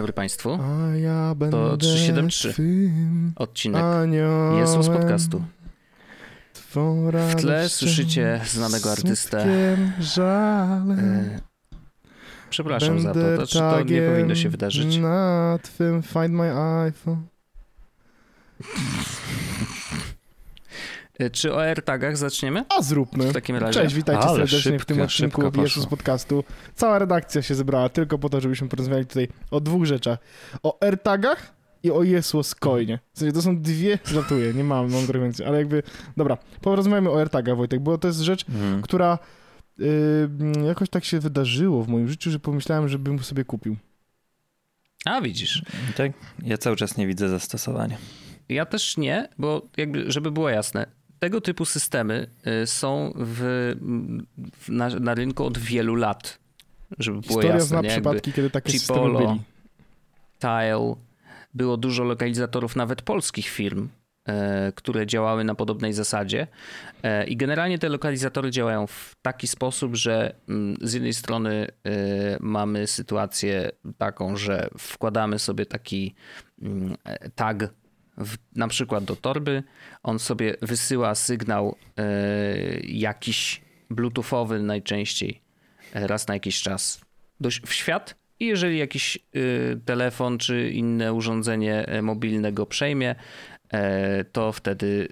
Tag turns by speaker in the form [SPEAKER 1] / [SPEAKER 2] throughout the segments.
[SPEAKER 1] Dobry Państwu.
[SPEAKER 2] A ja będę
[SPEAKER 1] To 373.
[SPEAKER 2] twym
[SPEAKER 1] Odcinek z podcastu. W tle słyszcie znanego artystę. E, Przepraszam za to,
[SPEAKER 2] Będę
[SPEAKER 1] to, czy to nie powinno się wydarzyć.
[SPEAKER 2] Na twym Find My iPhone.
[SPEAKER 1] E, Czy o AirTagach zaczniemy?
[SPEAKER 2] A zróbmy.
[SPEAKER 1] W takim razie.
[SPEAKER 2] Cześć, witajcie
[SPEAKER 3] Ale
[SPEAKER 2] serdecznie w tym odcinku z podcastu. Cała redakcja się zebrała tylko po to, żebyśmy porozmawiali tutaj o dwóch rzeczach. O AirTagach i o Jesłos Coinie. W sensie to są dwie, żartuję, nie mam mądrych więcej, ale jakby, dobra, porozmawiamy o AirTagach, Wojtek, bo to jest rzecz,
[SPEAKER 3] Mhm.
[SPEAKER 2] która y, jakoś tak się wydarzyło w moim życiu, że pomyślałem, że bym sobie kupił.
[SPEAKER 1] A widzisz.
[SPEAKER 3] Tak? Ja cały czas nie widzę zastosowania.
[SPEAKER 1] Ja też nie, bo jakby, żeby było jasne, tego typu systemy y, są w, w, na, na rynku od wielu lat. Żeby było
[SPEAKER 2] Historia
[SPEAKER 1] jasne.
[SPEAKER 2] zna
[SPEAKER 1] nie? Jakby
[SPEAKER 2] przypadki, kiedy takie systemy
[SPEAKER 1] Chipolo,
[SPEAKER 2] byli.
[SPEAKER 1] Tile, było dużo lokalizatorów, nawet polskich firm, e, które działały na podobnej zasadzie. E, I generalnie te lokalizatory działają w taki sposób, że mm, z jednej strony e, mamy sytuację taką, że wkładamy sobie taki mm, e, tag w, na przykład do torby, on sobie wysyła sygnał e, jakiś bluetoothowy najczęściej e, raz na jakiś czas do, w świat i jeżeli jakiś y, telefon czy inne urządzenie e, mobilne go przejmie, e, to wtedy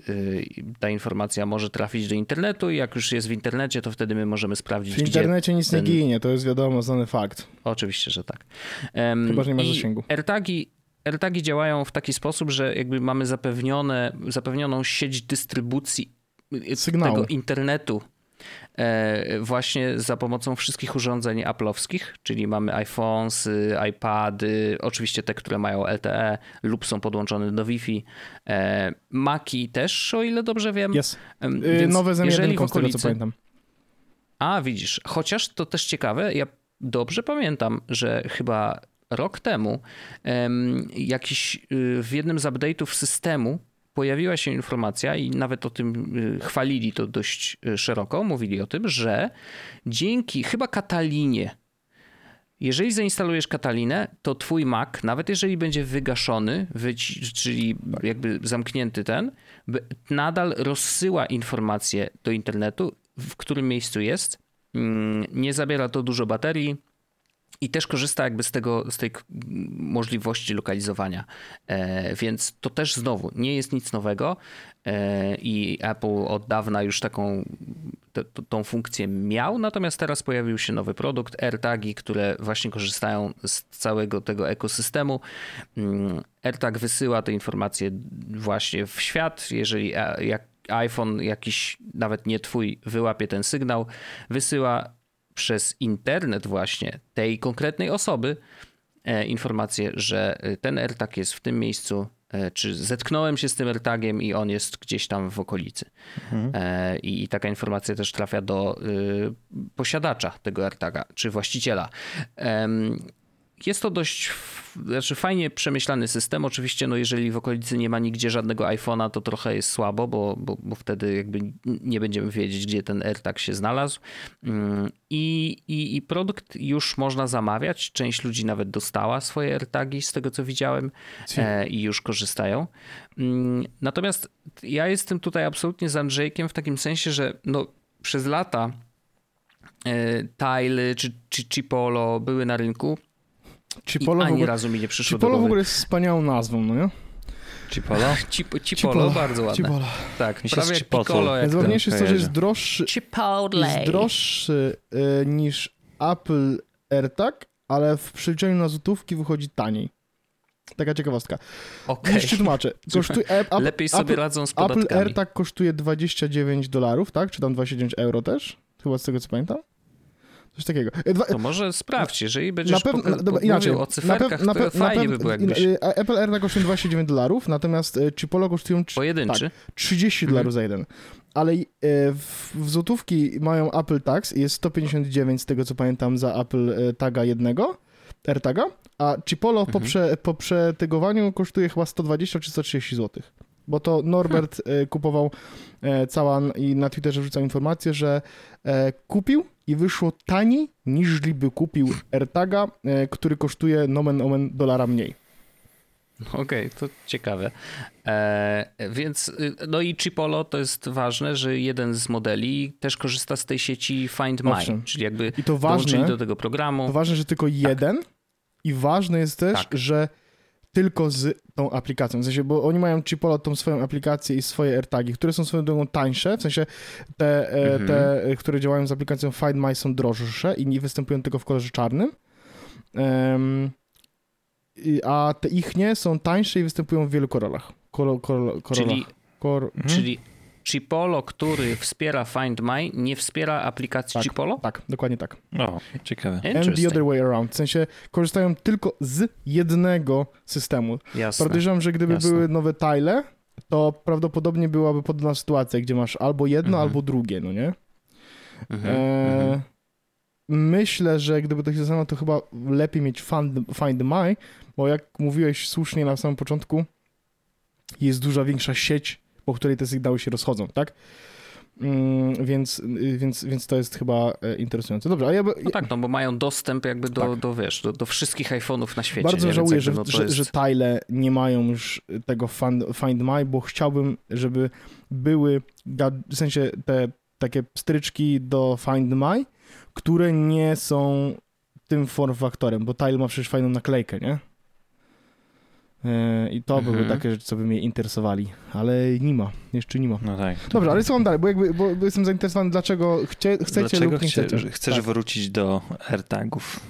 [SPEAKER 1] ta informacja może trafić do internetu i jak już jest w internecie, to wtedy my możemy sprawdzić,
[SPEAKER 2] W internecie nic
[SPEAKER 1] ten-
[SPEAKER 2] nie ginie, to jest wiadomo, znany fakt.
[SPEAKER 1] Oczywiście, że tak. Em,
[SPEAKER 2] Chyba, że nie
[SPEAKER 1] i
[SPEAKER 2] zasięgu.
[SPEAKER 1] AirTagi, AirTagi działają w taki sposób, że jakby mamy zapewnione, zapewnioną sieć dystrybucji
[SPEAKER 2] Sygnału.
[SPEAKER 1] tego internetu e, właśnie za pomocą wszystkich urządzeń Apple'owskich, czyli mamy iPhones, y, iPady, oczywiście te, które mają LTE lub są podłączone do Wi-Fi. E, Maki też, o ile dobrze wiem.
[SPEAKER 2] Jest.
[SPEAKER 1] Em,
[SPEAKER 2] Y,
[SPEAKER 1] więc
[SPEAKER 2] Nowe z
[SPEAKER 1] jeżeli
[SPEAKER 2] M1,
[SPEAKER 1] w
[SPEAKER 2] z tego co
[SPEAKER 1] a, widzisz. Chociaż to też ciekawe, ja dobrze pamiętam, że chyba rok temu em, jakiś y, w jednym z update'ów systemu pojawiła się informacja i nawet o tym y, chwalili to dość y, szeroko, mówili o tym, że dzięki chyba Katalinie jeżeli zainstalujesz Katalinę, to twój Mac, nawet jeżeli będzie wygaszony, czyli jakby zamknięty ten, nadal rozsyła informacje do internetu, w którym miejscu jest. Mm, Nie zabiera to dużo baterii. I też korzysta jakby z tego, z tej możliwości lokalizowania. E, więc to też znowu nie jest nic nowego e, i Apple od dawna już taką tą funkcję miał, natomiast teraz pojawił się nowy produkt, AirTagi, które właśnie korzystają z całego tego ekosystemu. Mm, AirTag wysyła te informacje właśnie w świat, jeżeli jak iPhone jakiś, nawet nie twój, wyłapie ten sygnał, wysyła przez internet właśnie tej konkretnej osoby e, informację, że e, ten AirTag jest w tym miejscu, e, czy zetknąłem się z tym AirTagiem i on jest gdzieś tam w okolicy. E, I, I taka informacja też trafia do y, posiadacza tego AirTaga, czy właściciela. Jest to dość znaczy fajnie przemyślany system. Oczywiście, no jeżeli w okolicy nie ma nigdzie żadnego iPhone'a, to trochę jest słabo, bo, bo, bo wtedy jakby nie będziemy wiedzieć, gdzie ten AirTag się znalazł. Mm, I, i, I produkt już można zamawiać. Część ludzi nawet dostała swoje AirTagi, z tego co widziałem, e, i już korzystają. Mm, Natomiast ja jestem tutaj absolutnie z Andrzejkiem w takim sensie, że no, przez lata e, Tile czy, czy Chipolo były na rynku
[SPEAKER 2] Chipolo
[SPEAKER 1] i
[SPEAKER 2] w
[SPEAKER 1] ani
[SPEAKER 2] ogóle,
[SPEAKER 1] razu mi nie przyszło
[SPEAKER 2] Chipolo
[SPEAKER 1] do
[SPEAKER 2] w
[SPEAKER 1] głowy.
[SPEAKER 2] ogóle jest wspaniałą nazwą, no nie?
[SPEAKER 3] Chipolo?
[SPEAKER 1] Chip, Chipolo,
[SPEAKER 2] Chipolo.
[SPEAKER 1] bardzo ładne.
[SPEAKER 2] Chipolo.
[SPEAKER 1] Tak,
[SPEAKER 3] Mi się
[SPEAKER 1] prawie jak Piccolo. Jak.
[SPEAKER 2] Najważniejsze jest to, że jest droższy,
[SPEAKER 1] Chipotle.
[SPEAKER 2] jest droższy y, niż Apple AirTag, ale w przeliczeniu na złotówki wychodzi taniej. Taka ciekawostka.
[SPEAKER 1] Okej.
[SPEAKER 2] Już ci tłumaczę. Kosztuje, Apple,
[SPEAKER 1] Lepiej sobie
[SPEAKER 2] Apple,
[SPEAKER 1] radzą z
[SPEAKER 2] Apple
[SPEAKER 1] podatkami.
[SPEAKER 2] AirTag kosztuje 29 dolarów, tak? Czy tam 29 euro też? Chyba z tego co pamiętam. Coś takiego. E, Dwa,
[SPEAKER 1] To może sprawdź, jeżeli będziesz
[SPEAKER 2] na pewno, na, dobra, inaczej.
[SPEAKER 1] o cyferkach,
[SPEAKER 2] na, pe-
[SPEAKER 1] fajnie
[SPEAKER 2] pe-
[SPEAKER 1] by było jakbyś...
[SPEAKER 2] e, Apple AirTag kosztuje 29 dolarów, natomiast e, Chipolo kosztują
[SPEAKER 1] Pojedynczy.
[SPEAKER 2] 30
[SPEAKER 1] Mhm.
[SPEAKER 2] dolarów za jeden. Ale e, w, w złotówki mają Apple Tax, jest 159 z tego co pamiętam za Apple e, Taga jednego, AirTaga, a Chipolo po,
[SPEAKER 1] Mhm.
[SPEAKER 2] prze, po przetygowaniu kosztuje chyba 120 czy 130 zł. Bo to Norbert e, kupował e, cała i na Twitterze wrzucał informację, że e, kupił i wyszło taniej niż by kupił AirTaga, e, który kosztuje nomen omen dolara mniej.
[SPEAKER 1] Okej, to ciekawe. E, więc, y, no i Chipolo to jest ważne, że jeden z modeli też korzysta z tej sieci Find My,
[SPEAKER 2] Owszem.
[SPEAKER 1] czyli jakby
[SPEAKER 2] I to ważne,
[SPEAKER 1] do tego programu.
[SPEAKER 2] to ważne, że tylko jeden i ważne jest też,
[SPEAKER 1] Tak.
[SPEAKER 2] że tylko z tą aplikacją. W sensie, bo oni mają Chipolo tą swoją aplikację i swoje AirTagi, które są swoją drogą tańsze, w sensie te, e,
[SPEAKER 1] Mhm.
[SPEAKER 2] te e, które działają z aplikacją Find My są droższe i nie występują tylko w kolorze czarnym. I- a te ich nie są tańsze i występują w wielu kolorach. Kolo, kolorach.
[SPEAKER 1] Czyli,
[SPEAKER 2] Kor...
[SPEAKER 3] Mhm.
[SPEAKER 1] czyli Chipolo, który wspiera Find My, nie wspiera aplikacji
[SPEAKER 2] Tak.
[SPEAKER 1] Chipolo?
[SPEAKER 2] Tak, dokładnie tak.
[SPEAKER 3] O, ciekawe.
[SPEAKER 2] And the other way around. W sensie korzystają tylko z jednego systemu.
[SPEAKER 1] Jasne.
[SPEAKER 2] Podejrzewam, że gdyby
[SPEAKER 1] Jasne.
[SPEAKER 2] były nowe tile, to prawdopodobnie byłaby podobna sytuacja, gdzie masz albo jedno,
[SPEAKER 1] Mhm.
[SPEAKER 2] albo drugie, no nie?
[SPEAKER 1] Mhm,
[SPEAKER 2] E,
[SPEAKER 1] mhm.
[SPEAKER 2] Myślę, że gdyby to się stało, to chyba lepiej mieć find, find My, bo jak mówiłeś słusznie na samym początku, jest duża większa sieć, po której te sygnały się rozchodzą, tak? Mm, więc, więc, więc to jest chyba e, interesujące. Dobrze, a ja, by-
[SPEAKER 1] No tak, no bo mają dostęp jakby do,
[SPEAKER 2] Tak.
[SPEAKER 1] do wiesz, do, do wszystkich iPhone'ów na świecie.
[SPEAKER 2] Bardzo
[SPEAKER 1] nie?
[SPEAKER 2] żałuję,
[SPEAKER 1] Więc
[SPEAKER 2] że,
[SPEAKER 1] no,
[SPEAKER 2] że,
[SPEAKER 1] jest...
[SPEAKER 2] że tile nie mają już tego find, My, bo chciałbym, żeby były w sensie te takie stryczki do Find My, które nie są tym form faktorem, bo Tile ma przecież fajną naklejkę, nie? E, I to były
[SPEAKER 1] Mhm.
[SPEAKER 2] takie rzeczy, co by mnie interesowali, ale nie ma, jeszcze nie ma.
[SPEAKER 3] No tak.
[SPEAKER 2] Dobrze, ale słucham dalej, bo, jakby, bo bo jestem zainteresowany, dlaczego chcie, chcecie
[SPEAKER 3] Dlaczego
[SPEAKER 2] lub nie chcecie.
[SPEAKER 3] chcesz
[SPEAKER 2] Tak.
[SPEAKER 3] wrócić do AirTagów?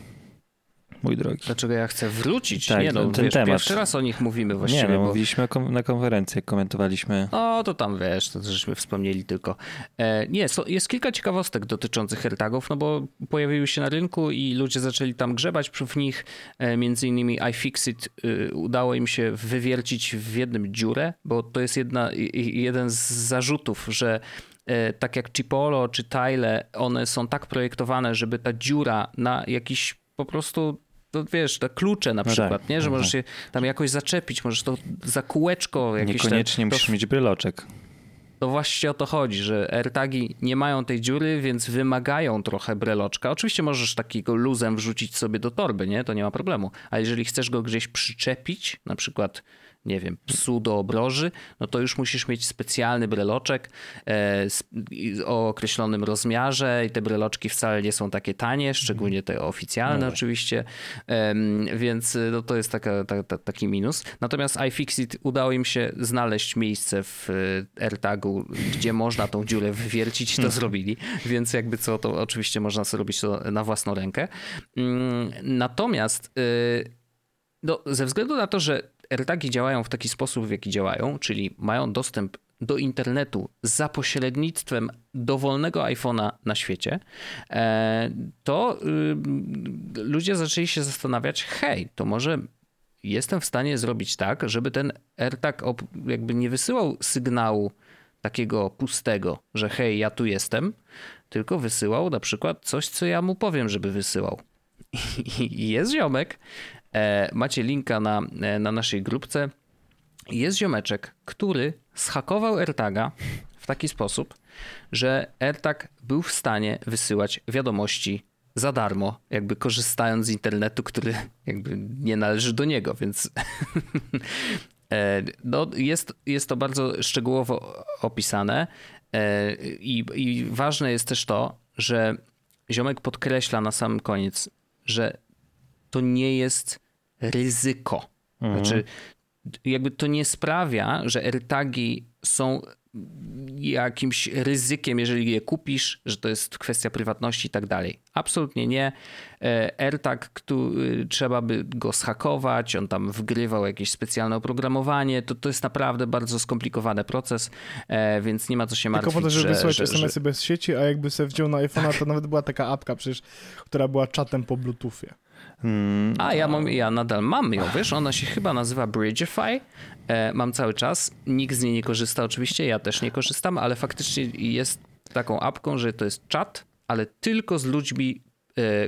[SPEAKER 3] Mój drogi.
[SPEAKER 1] Dlaczego ja chcę wrócić?
[SPEAKER 3] Tak,
[SPEAKER 1] nie no,
[SPEAKER 3] ten
[SPEAKER 1] wiesz,
[SPEAKER 3] temat.
[SPEAKER 1] pierwszy raz o nich mówimy właściwie.
[SPEAKER 3] Nie, no,
[SPEAKER 1] bo...
[SPEAKER 3] mówiliśmy kom- na konferencji, komentowaliśmy.
[SPEAKER 1] No to tam wiesz, to żeśmy wspomnieli tylko. E, nie, so, jest kilka ciekawostek dotyczących AirTagów, no bo pojawiły się na rynku i ludzie zaczęli tam grzebać w nich. E, między innymi iFixit y, udało im się wywiercić w jednym dziurę, bo to jest jedna, jeden z zarzutów, że e, tak jak Chipolo czy Tile, one są tak projektowane, żeby ta dziura na jakiś po prostu to wiesz, te klucze na
[SPEAKER 3] No
[SPEAKER 1] przykład,
[SPEAKER 3] tak.
[SPEAKER 1] nie? Że
[SPEAKER 3] Mhm.
[SPEAKER 1] możesz się tam jakoś zaczepić, możesz to za kółeczko jakieś
[SPEAKER 3] Niekoniecznie
[SPEAKER 1] to
[SPEAKER 3] musisz mieć bryloczek.
[SPEAKER 1] to właśnie o to chodzi, że AirTagi nie mają tej dziury, więc wymagają trochę breloczka. Oczywiście możesz takiego luzem wrzucić sobie do torby, nie? To nie ma problemu. A jeżeli chcesz go gdzieś przyczepić, na przykład, nie wiem, psu do obroży, no to już musisz mieć specjalny breloczek e, o określonym rozmiarze i te breloczki wcale nie są takie tanie, szczególnie te oficjalne
[SPEAKER 3] No
[SPEAKER 1] oczywiście, więc y, no, to jest taka, ta, ta, taki minus. Natomiast iFixit udało im się znaleźć miejsce w AirTagu, gdzie można tą dziurę wywiercić, to zrobili, więc jakby co, to oczywiście można sobie robić to na własną rękę. Mm, Natomiast no, ze względu na to, że AirTagi działają w taki sposób, w jaki działają, czyli mają dostęp do internetu za pośrednictwem dowolnego iPhone'a na świecie, e, to y, ludzie zaczęli się zastanawiać, hej, to może jestem w stanie zrobić tak, żeby ten AirTag jakby nie wysyłał sygnału takiego pustego, że hej, ja tu jestem, tylko wysyłał na przykład coś, co ja mu powiem, żeby wysyłał. I jest ziomek, macie linka na, e, na naszej grupce, jest ziomeczek, który zhakował AirTaga w taki sposób, że AirTag był w stanie wysyłać wiadomości za darmo, jakby korzystając z internetu, który jakby nie należy do niego, więc e, no, jest, jest to bardzo szczegółowo opisane e, i, i ważne jest też to, że ziomek podkreśla na samym koniec, że to nie jest ryzyko.
[SPEAKER 3] Mhm.
[SPEAKER 1] Znaczy, jakby to nie sprawia, że AirTagi są jakimś ryzykiem, jeżeli je kupisz, że to jest kwestia prywatności i tak dalej. Absolutnie nie. E, AirTag, który, trzeba by go schakować, on tam wgrywał jakieś specjalne oprogramowanie, to, to jest naprawdę bardzo skomplikowany proces, e, więc nie ma co się martwić.
[SPEAKER 2] Tylko po to, żeby
[SPEAKER 1] że,
[SPEAKER 2] wysłać
[SPEAKER 1] że,
[SPEAKER 2] SMS-y
[SPEAKER 1] że...
[SPEAKER 2] bez sieci, a jakby sobie wziął na iPhone'a, to nawet była taka apka przecież, która była czatem po Bluetoothie.
[SPEAKER 3] Mm,
[SPEAKER 1] A ja, mam, ja nadal mam ją, wiesz, ona się chyba nazywa Bridgeify, e, mam cały czas, nikt z niej nie korzysta oczywiście, ja też nie korzystam, ale faktycznie jest taką apką, że to jest czat, ale tylko z ludźmi,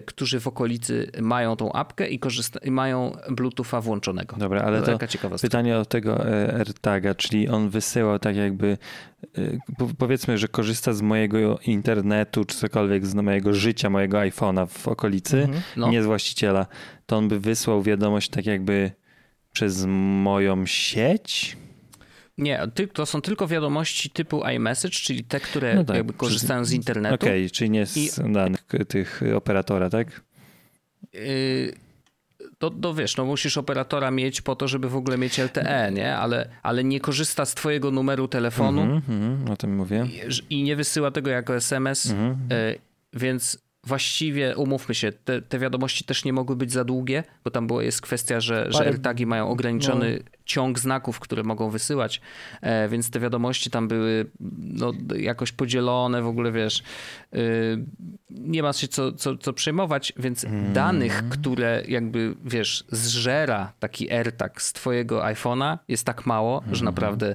[SPEAKER 1] którzy w okolicy mają tą apkę i, korzysta- i mają Bluetootha włączonego.
[SPEAKER 3] Dobra, ale to
[SPEAKER 1] taka ciekawostka.
[SPEAKER 3] pytanie o tego e, AirTaga, czyli on wysyłał tak jakby, e, po- powiedzmy, że korzysta z mojego internetu, czy cokolwiek, z mojego życia, mojego iPhone'a w okolicy,
[SPEAKER 2] Mhm.
[SPEAKER 1] No.
[SPEAKER 3] nie z właściciela, to on by wysłał wiadomość tak jakby przez moją sieć?
[SPEAKER 1] Nie, to są tylko wiadomości typu iMessage, czyli te, które
[SPEAKER 3] No tak,
[SPEAKER 1] korzystają z internetu.
[SPEAKER 3] Okej, czyli nie z
[SPEAKER 1] I-
[SPEAKER 3] danych tych operatora, tak?
[SPEAKER 1] Yy, to, to wiesz, no musisz operatora mieć po to, żeby w ogóle mieć LTE, nie? Ale, ale nie korzysta z twojego numeru telefonu
[SPEAKER 3] Mhm, mhm, o tym mówię.
[SPEAKER 1] i, i nie wysyła tego jako SMS,
[SPEAKER 3] Mhm.
[SPEAKER 1] yy, więc właściwie umówmy się, te, te wiadomości też nie mogły być za długie, bo tam było, jest kwestia, że, że AirTagi mają ograniczony ciąg znaków, które mogą wysyłać, e, więc te wiadomości tam były no, jakoś podzielone, w ogóle wiesz, yy, nie ma się co, co, co przejmować, więc danych, które jakby, wiesz, zżera taki AirTag z twojego iPhone'a jest tak mało, że naprawdę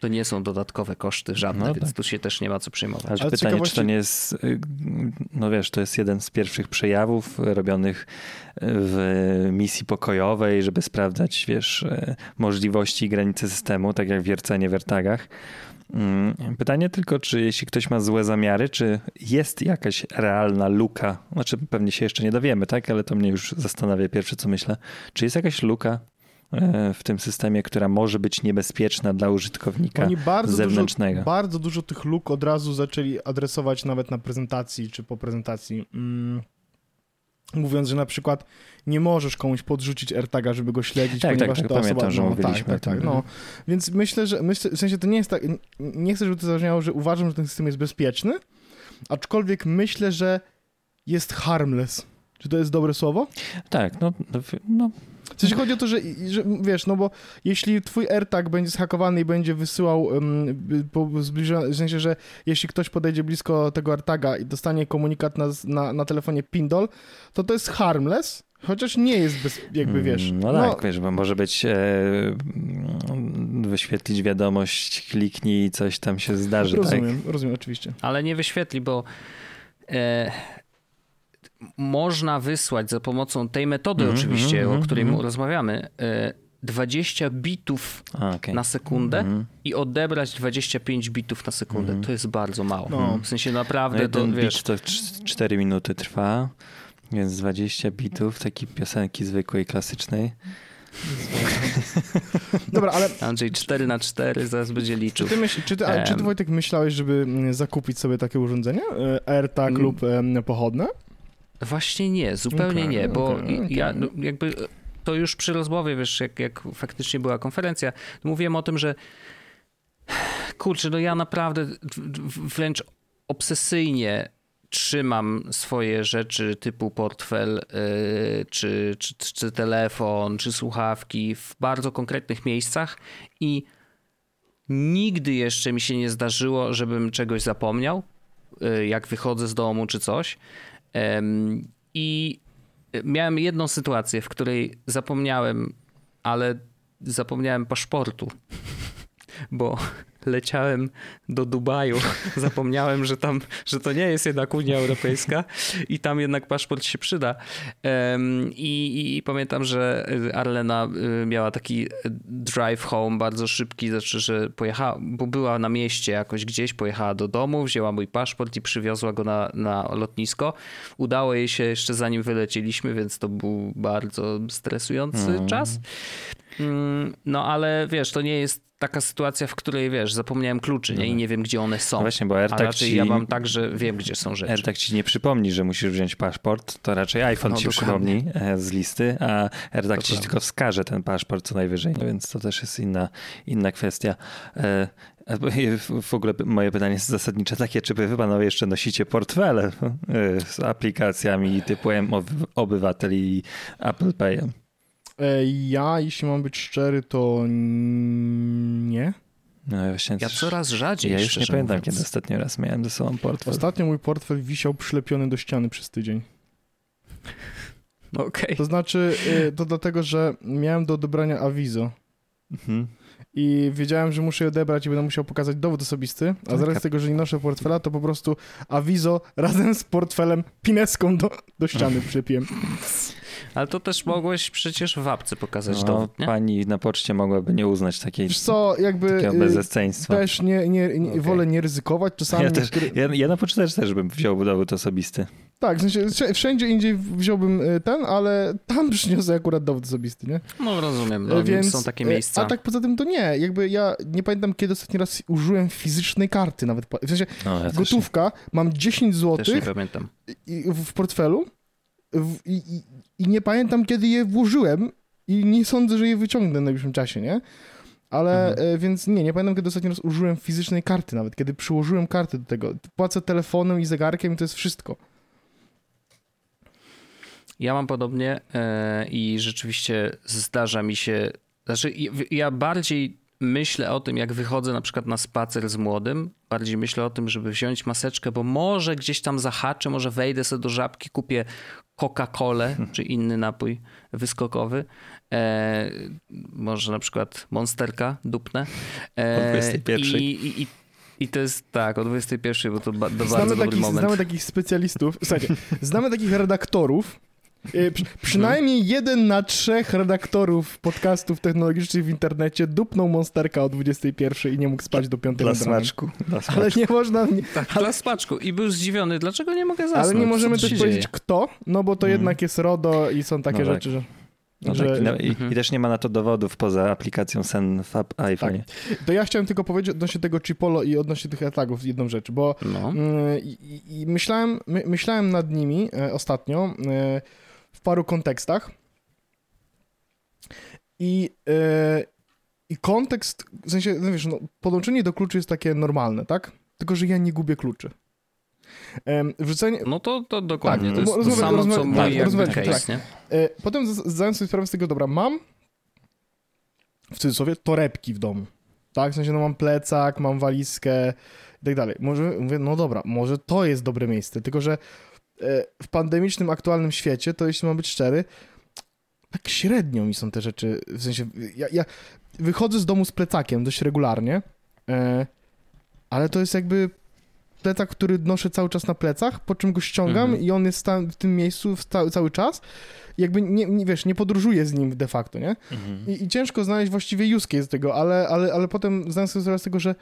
[SPEAKER 1] to nie są dodatkowe koszty żadne,
[SPEAKER 3] No
[SPEAKER 1] więc
[SPEAKER 3] tak.
[SPEAKER 1] tu się też nie ma co przejmować.
[SPEAKER 3] Ale
[SPEAKER 2] Ale
[SPEAKER 3] pytanie, czy to
[SPEAKER 2] ciekawości-
[SPEAKER 3] nie jest, no wiesz, to jest jeden z pierwszych przejawów robionych w misji pokojowej, żeby sprawdzać, wiesz, możliwości i granice systemu, tak jak wiercenie w AirTagach. Mm, Pytanie tylko, czy jeśli ktoś ma złe zamiary, czy jest jakaś realna luka, znaczy pewnie się jeszcze nie dowiemy, tak, ale to mnie już zastanawia pierwsze, co myślę, czy jest jakaś luka w tym systemie, która może być niebezpieczna dla użytkownika
[SPEAKER 2] Oni bardzo
[SPEAKER 3] zewnętrznego.
[SPEAKER 2] dużo, bardzo dużo tych luk od razu zaczęli adresować nawet na prezentacji czy po prezentacji. Mm. Mówiąc, że na przykład nie możesz komuś podrzucić AirTaga, żeby go śledzić,
[SPEAKER 3] Tak, tak,
[SPEAKER 2] ponieważ
[SPEAKER 3] tak,
[SPEAKER 2] ta
[SPEAKER 3] pamiętam,
[SPEAKER 2] osoba...
[SPEAKER 3] że
[SPEAKER 2] no, tak, tak, tak, no. Więc myślę, że myślę, w sensie to nie jest tak, nie chcę, żeby to zabrzmiało, że uważam, że ten system jest bezpieczny, aczkolwiek myślę, że jest harmless. Czy to jest dobre słowo?
[SPEAKER 3] Tak, no, no, no
[SPEAKER 2] sensie chodzi o to, że, że wiesz, no bo jeśli twój AirTag będzie zhakowany i będzie wysyłał um, po zbliżone, w sensie, że jeśli ktoś podejdzie blisko tego AirTaga i dostanie komunikat na, na, na telefonie Pindol, to to jest harmless, chociaż nie jest bez, jakby, wiesz...
[SPEAKER 3] No tak, wiesz, bo może być e, mm, wyświetlić wiadomość, kliknij i coś tam się zdarzy, tak?
[SPEAKER 2] Rozumiem, rozumiem, oczywiście.
[SPEAKER 1] Ale nie wyświetli, bo e, można wysłać za pomocą tej metody
[SPEAKER 3] Mhm,
[SPEAKER 1] oczywiście,
[SPEAKER 3] mhm,
[SPEAKER 1] o której
[SPEAKER 3] mhm.
[SPEAKER 1] rozmawiamy, e, 20 bitów
[SPEAKER 3] A, okej.
[SPEAKER 1] na sekundę
[SPEAKER 3] Mhm.
[SPEAKER 1] i odebrać 25 bitów na sekundę.
[SPEAKER 3] Mhm.
[SPEAKER 1] To jest bardzo mało.
[SPEAKER 2] No.
[SPEAKER 1] W sensie
[SPEAKER 3] No
[SPEAKER 1] naprawdę to
[SPEAKER 3] jeden
[SPEAKER 1] wiesz...
[SPEAKER 3] bit to 4 minuty trwa, więc 20 bitów takiej piosenki zwykłej, klasycznej.
[SPEAKER 2] Dobra, ale
[SPEAKER 1] Andrzej 4 na 4 zaraz będzie
[SPEAKER 2] czy
[SPEAKER 1] liczył.
[SPEAKER 2] ty, myśl, czy, ty, a, czy ty. Wojtek myślałeś, żeby mm, zakupić sobie takie urządzenie? E, AirTag
[SPEAKER 1] Mm.
[SPEAKER 2] lub pochodne?
[SPEAKER 1] Właśnie nie, zupełnie
[SPEAKER 2] Okej,
[SPEAKER 1] nie, bo
[SPEAKER 2] okej.
[SPEAKER 1] ja no, jakby to już przy rozmowie, wiesz, jak, jak faktycznie była konferencja, mówiłem o tym, że kurczę, no ja naprawdę wręcz obsesyjnie trzymam swoje rzeczy typu portfel, yy, czy, czy, czy telefon, czy słuchawki w bardzo konkretnych miejscach i nigdy jeszcze mi się nie zdarzyło, żebym czegoś zapomniał, yy, jak wychodzę z domu czy coś. I miałem jedną sytuację, w której zapomniałem, ale zapomniałem paszportu, bo leciałem do Dubaju. Zapomniałem, że tam, że to nie jest jednak Unia Europejska i tam jednak paszport się przyda. Em, I, i pamiętam, że Arlena y, miała taki drive home bardzo szybki, znaczy, że pojechała, bo była na mieście jakoś gdzieś, pojechała do domu, wzięła mój paszport i przywiozła go na, na lotnisko. Udało jej się jeszcze zanim wylecieliśmy, więc to był bardzo stresujący
[SPEAKER 3] Mhm.
[SPEAKER 1] czas. Mm, No ale wiesz, to nie jest taka sytuacja, w której wiesz, zapomniałem kluczy nie? i nie wiem, gdzie one są.
[SPEAKER 3] No właśnie, bo AirTag ci,
[SPEAKER 1] ja mam tak, że wiem, gdzie są rzeczy.
[SPEAKER 3] AirTag ci nie przypomni, że musisz wziąć paszport, to raczej iPhone
[SPEAKER 1] No,
[SPEAKER 3] ci
[SPEAKER 1] dokładnie.
[SPEAKER 3] przypomni e, z listy, a AirTag ci tylko wskaże ten paszport co najwyżej, no więc to też jest inna, inna kwestia. E, W ogóle moje pytanie jest zasadnicze takie, czy wy panowie jeszcze nosicie portfele y, z aplikacjami typu Obywatel i Apple Payem?
[SPEAKER 2] E, ja, jeśli mam być szczery, to nie.
[SPEAKER 1] No, właśnie ja coraz rzadziej.
[SPEAKER 3] Ja już nie pamiętam, mówiąc. kiedy ostatni raz miałem ze sobą portfel.
[SPEAKER 2] Ostatnio mój portfel wisiał przylepiony do ściany przez tydzień.
[SPEAKER 1] Okej. Okay.
[SPEAKER 2] To znaczy, y, to dlatego, że miałem do odebrania awizo. Mhm i wiedziałem, że muszę je odebrać i będę musiał pokazać dowód osobisty, a z racji tego, że nie noszę portfela, to po prostu awizo razem z portfelem pineską do, do ściany przypiłem.
[SPEAKER 1] Ale to też mogłeś przecież w apce pokazać no, dowód, nie?
[SPEAKER 3] Pani na poczcie mogłaby nie uznać takiej
[SPEAKER 2] Wiesz co, jakby takiego
[SPEAKER 3] y, bezeceństwa.
[SPEAKER 2] Też nie, nie, nie okay. wolę nie ryzykować. Czasami
[SPEAKER 3] ja, też, ja, ja na poczcie też, też bym wziął dowód osobisty.
[SPEAKER 2] Tak, w sensie wszędzie indziej wziąłbym y, ten, ale tam przyniosę akurat dowód osobisty, nie?
[SPEAKER 1] No rozumiem, no, Więc, są takie y, miejsca.
[SPEAKER 2] A tak poza tym to nie, jakby ja nie pamiętam kiedy ostatni raz użyłem fizycznej karty nawet, w sensie no, ja gotówka, mam 10 zł też
[SPEAKER 1] nie pamiętam.
[SPEAKER 2] W i, i nie pamiętam kiedy je włożyłem i nie sądzę, że je wyciągnę w najbliższym czasie, nie? Ale mhm. E, więc nie, nie pamiętam, kiedy ostatni raz użyłem fizycznej karty nawet, kiedy przyłożyłem kartę do tego. Płacę telefonem i zegarkiem i to jest wszystko.
[SPEAKER 1] Ja mam podobnie e, i rzeczywiście zdarza mi się, znaczy ja bardziej myślę o tym, jak wychodzę na przykład na spacer z młodym, bardziej myślę o tym, żeby wziąć maseczkę, bo może gdzieś tam zahaczę, może wejdę sobie do żabki, kupię Coca-Colę hmm. czy inny napój wyskokowy. E, może na przykład Monsterka dupnę.
[SPEAKER 3] E, o 21.
[SPEAKER 1] I, i, i to jest tak, o 21, bo to ba, do znamy bardzo dobry moment.
[SPEAKER 2] Znamy takich specjalistów, słuchajcie, znamy takich redaktorów, przynajmniej jeden na trzech redaktorów podcastów technologicznych w internecie dupnął monsterka o 21 i nie mógł spać do 5
[SPEAKER 3] Dla smaczku. Dla
[SPEAKER 2] smaczku. Ale nie można... Nie,
[SPEAKER 1] tak, ale, dla smaczku. I był zdziwiony, dlaczego nie mogę zasnąć.
[SPEAKER 2] Ale nie możemy też powiedzieć dzieje? kto, no bo to hmm. jednak jest RODO i są takie no rzeczy, że...
[SPEAKER 3] No że... tak, no i, mhm. i, też nie ma na to dowodów poza aplikacją Sen w iPhone.
[SPEAKER 2] Tak. To ja chciałem tylko powiedzieć odnośnie tego Chipolo i odnośnie tych AirTagów jedną rzecz, bo no. y, i, myślałem, my, myślałem nad nimi y, ostatnio y, w paru kontekstach. I, yy, i kontekst, w sensie, no wiesz, no, podłączenie do kluczy jest takie normalne, tak? Tylko, że ja nie gubię kluczy.
[SPEAKER 1] Wrzucenie... No to, to dokładnie, tak, to jest to samo, co mój tak, jakby case, tak. nie?
[SPEAKER 2] E, potem zdałem sobie sprawę z tego, dobra, mam w cudzysłowie torebki w domu, tak? W sensie, no mam plecak, mam walizkę i tak dalej. Może, mówię, no dobra, może to jest dobre miejsce, tylko że w pandemicznym, aktualnym świecie, to jeśli mam być szczery, tak średnio mi są te rzeczy, w sensie, ja, ja wychodzę z domu z plecakiem dość regularnie, e, ale to jest jakby plecak, który noszę cały czas na plecach, po czym go ściągam mhm. i on jest tam w tym miejscu cały, cały czas. Jakby nie, nie, wiesz, nie podróżuję z nim de facto, nie? Mhm. I, I, ciężko znaleźć właściwie use case tego, ale, ale, ale potem zdałem sobie sprawę z tego, że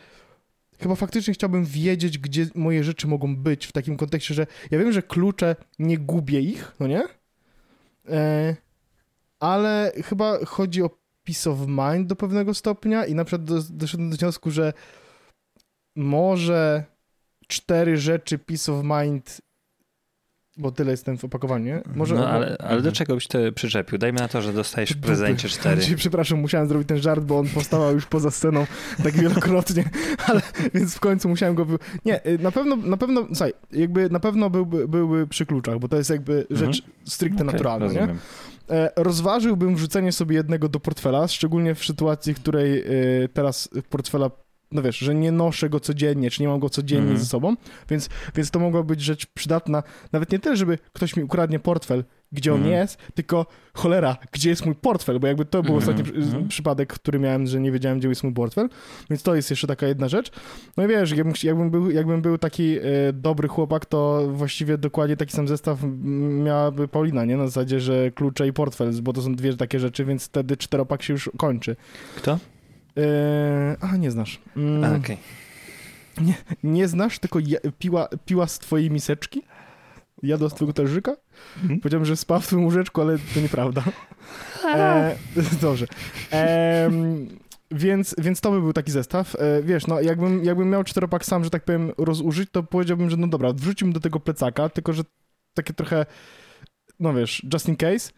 [SPEAKER 2] chyba faktycznie chciałbym wiedzieć, gdzie moje rzeczy mogą być w takim kontekście, że ja wiem, że klucze, nie gubię ich, no nie? E, ale chyba chodzi o peace of mind do pewnego stopnia i na przykład do, doszedłem do wniosku, że może cztery rzeczy peace of mind bo tyle jestem w opakowaniu, nie?
[SPEAKER 3] Może, no, ale, ale do mhm. czego byś to przyczepił? Dajmy na to, że dostajesz w prezencie cztery.
[SPEAKER 2] Przepraszam, musiałem zrobić ten żart, bo on powstawał już poza sceną tak wielokrotnie, ale więc w końcu musiałem go... Nie, y, na pewno, na pewno, słuchaj, jakby na pewno byłby, byłby przy kluczach, bo to jest jakby rzecz mhm. stricte okay, naturalna, rozumiem. nie? Rozważyłbym wrzucenie sobie jednego do portfela, szczególnie w sytuacji, w której y, teraz portfela no wiesz, że nie noszę go codziennie, czy nie mam go codziennie mm. ze sobą, więc, więc to mogła być rzecz przydatna, nawet nie tyle, żeby ktoś mi ukradnie portfel, gdzie on mm. jest, tylko cholera, gdzie jest mój portfel, bo jakby to był mm. ostatni mm. przypadek, który miałem, że nie wiedziałem, gdzie jest mój portfel, więc to jest jeszcze taka jedna rzecz. No i wiesz, jakbym, jakbym, był, jakbym był taki e, dobry chłopak, to właściwie dokładnie taki sam zestaw miałaby Paulina, nie? Na zasadzie, że klucze i portfel, bo to są dwie takie rzeczy, więc wtedy czteropak się już kończy.
[SPEAKER 3] Kto?
[SPEAKER 2] Eee, a, nie znasz.
[SPEAKER 3] Mm, okej. Okay.
[SPEAKER 2] Nie, nie znasz, tylko je, piła, piła z twojej miseczki? Jadła z twojego talerzyka? Mhm. Powiedziałem, że spał w twoim łóżeczku, ale to nieprawda. Eee, dobrze. Eee, więc, więc to by był taki zestaw. E, wiesz, no jakbym, jakbym miał czteropak sam, że tak powiem, rozużyć, to powiedziałbym, że no dobra, wrzuciłbym do tego plecaka, tylko że takie trochę, no wiesz, just in case.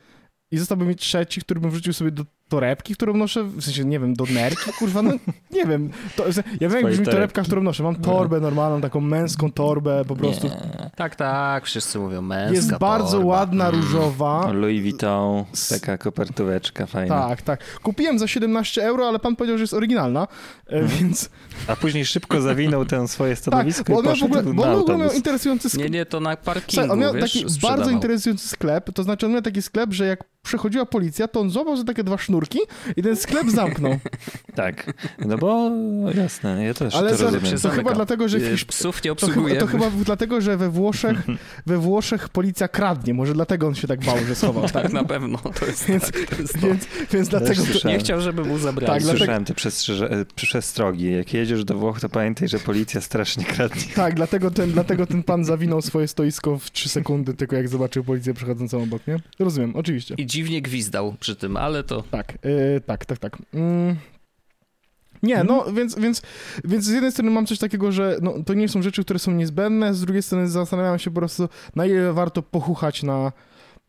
[SPEAKER 2] I zostałby mi trzeci, który bym wrzucił sobie do torebki, którą noszę, w sensie, nie wiem, do nerki, kurwa, no nie wiem. To, ja wiem, jak brzmi torebka, którą noszę. Mam torbę normalną, taką męską torbę, po prostu.
[SPEAKER 3] Nie.
[SPEAKER 1] Tak, tak, wszyscy mówią męska
[SPEAKER 2] Jest bardzo
[SPEAKER 1] torba.
[SPEAKER 2] ładna,
[SPEAKER 1] Mm.
[SPEAKER 2] różowa.
[SPEAKER 3] Louis Vuitton, taka kopertóweczka fajna.
[SPEAKER 2] Tak, tak. Kupiłem za 17 euro, ale pan powiedział, że jest oryginalna, e,
[SPEAKER 3] Mhm.
[SPEAKER 2] więc...
[SPEAKER 3] A później szybko zawinął ten swoje
[SPEAKER 2] Tak,
[SPEAKER 3] stanowisko
[SPEAKER 2] bo
[SPEAKER 3] i
[SPEAKER 2] on miał w
[SPEAKER 3] poszedł
[SPEAKER 2] ogóle, bo on w ogóle miał
[SPEAKER 3] autobus.
[SPEAKER 2] interesujący
[SPEAKER 1] Nie,
[SPEAKER 2] sklep.
[SPEAKER 1] nie, to na parkingu,
[SPEAKER 2] Słuchaj, on miał
[SPEAKER 1] wiesz,
[SPEAKER 2] taki
[SPEAKER 1] sprzedawał.
[SPEAKER 2] bardzo interesujący sklep, to znaczy on miał taki sklep, że jak przechodziła policja, to on złapał za takie dwa sznurki i ten sklep zamknął.
[SPEAKER 3] Tak, no bo jasne, ja też
[SPEAKER 2] Ale
[SPEAKER 3] to
[SPEAKER 1] się
[SPEAKER 2] to
[SPEAKER 1] zamyka.
[SPEAKER 2] chyba dlatego, że w
[SPEAKER 1] Y. Psów nie
[SPEAKER 2] To chyba,
[SPEAKER 1] obsługuje.
[SPEAKER 2] to chyba dlatego, że we Włoszech, we Włoszech policja kradnie. Może dlatego on się tak bał, że schował. Tak?
[SPEAKER 1] Tak, na pewno. To jest,
[SPEAKER 2] Więc-
[SPEAKER 1] tak, to jest to.
[SPEAKER 2] Więc, więc dlatego...
[SPEAKER 1] Nie chciał, żeby mu zabrali.
[SPEAKER 2] Tak, dlatego-
[SPEAKER 3] Słyszałem te przestrzeże- e, przestrogi. Jak jedziesz do Włoch, to pamiętaj, że policja strasznie kradnie.
[SPEAKER 2] Tak, dlatego ten, dlatego ten pan zawinął swoje stoisko w 3 sekundy, tylko jak zobaczył policję przechodzącą obok, nie? Rozumiem, oczywiście.
[SPEAKER 1] I dziwnie gwizdał przy tym, ale to...
[SPEAKER 2] Tak, yy, tak, tak, tak. Mm. Nie, no, więc, więc, więc z jednej strony mam coś takiego, że no, to nie są rzeczy, które są niezbędne, z drugiej strony zastanawiam się po prostu, na ile warto pochuchać na,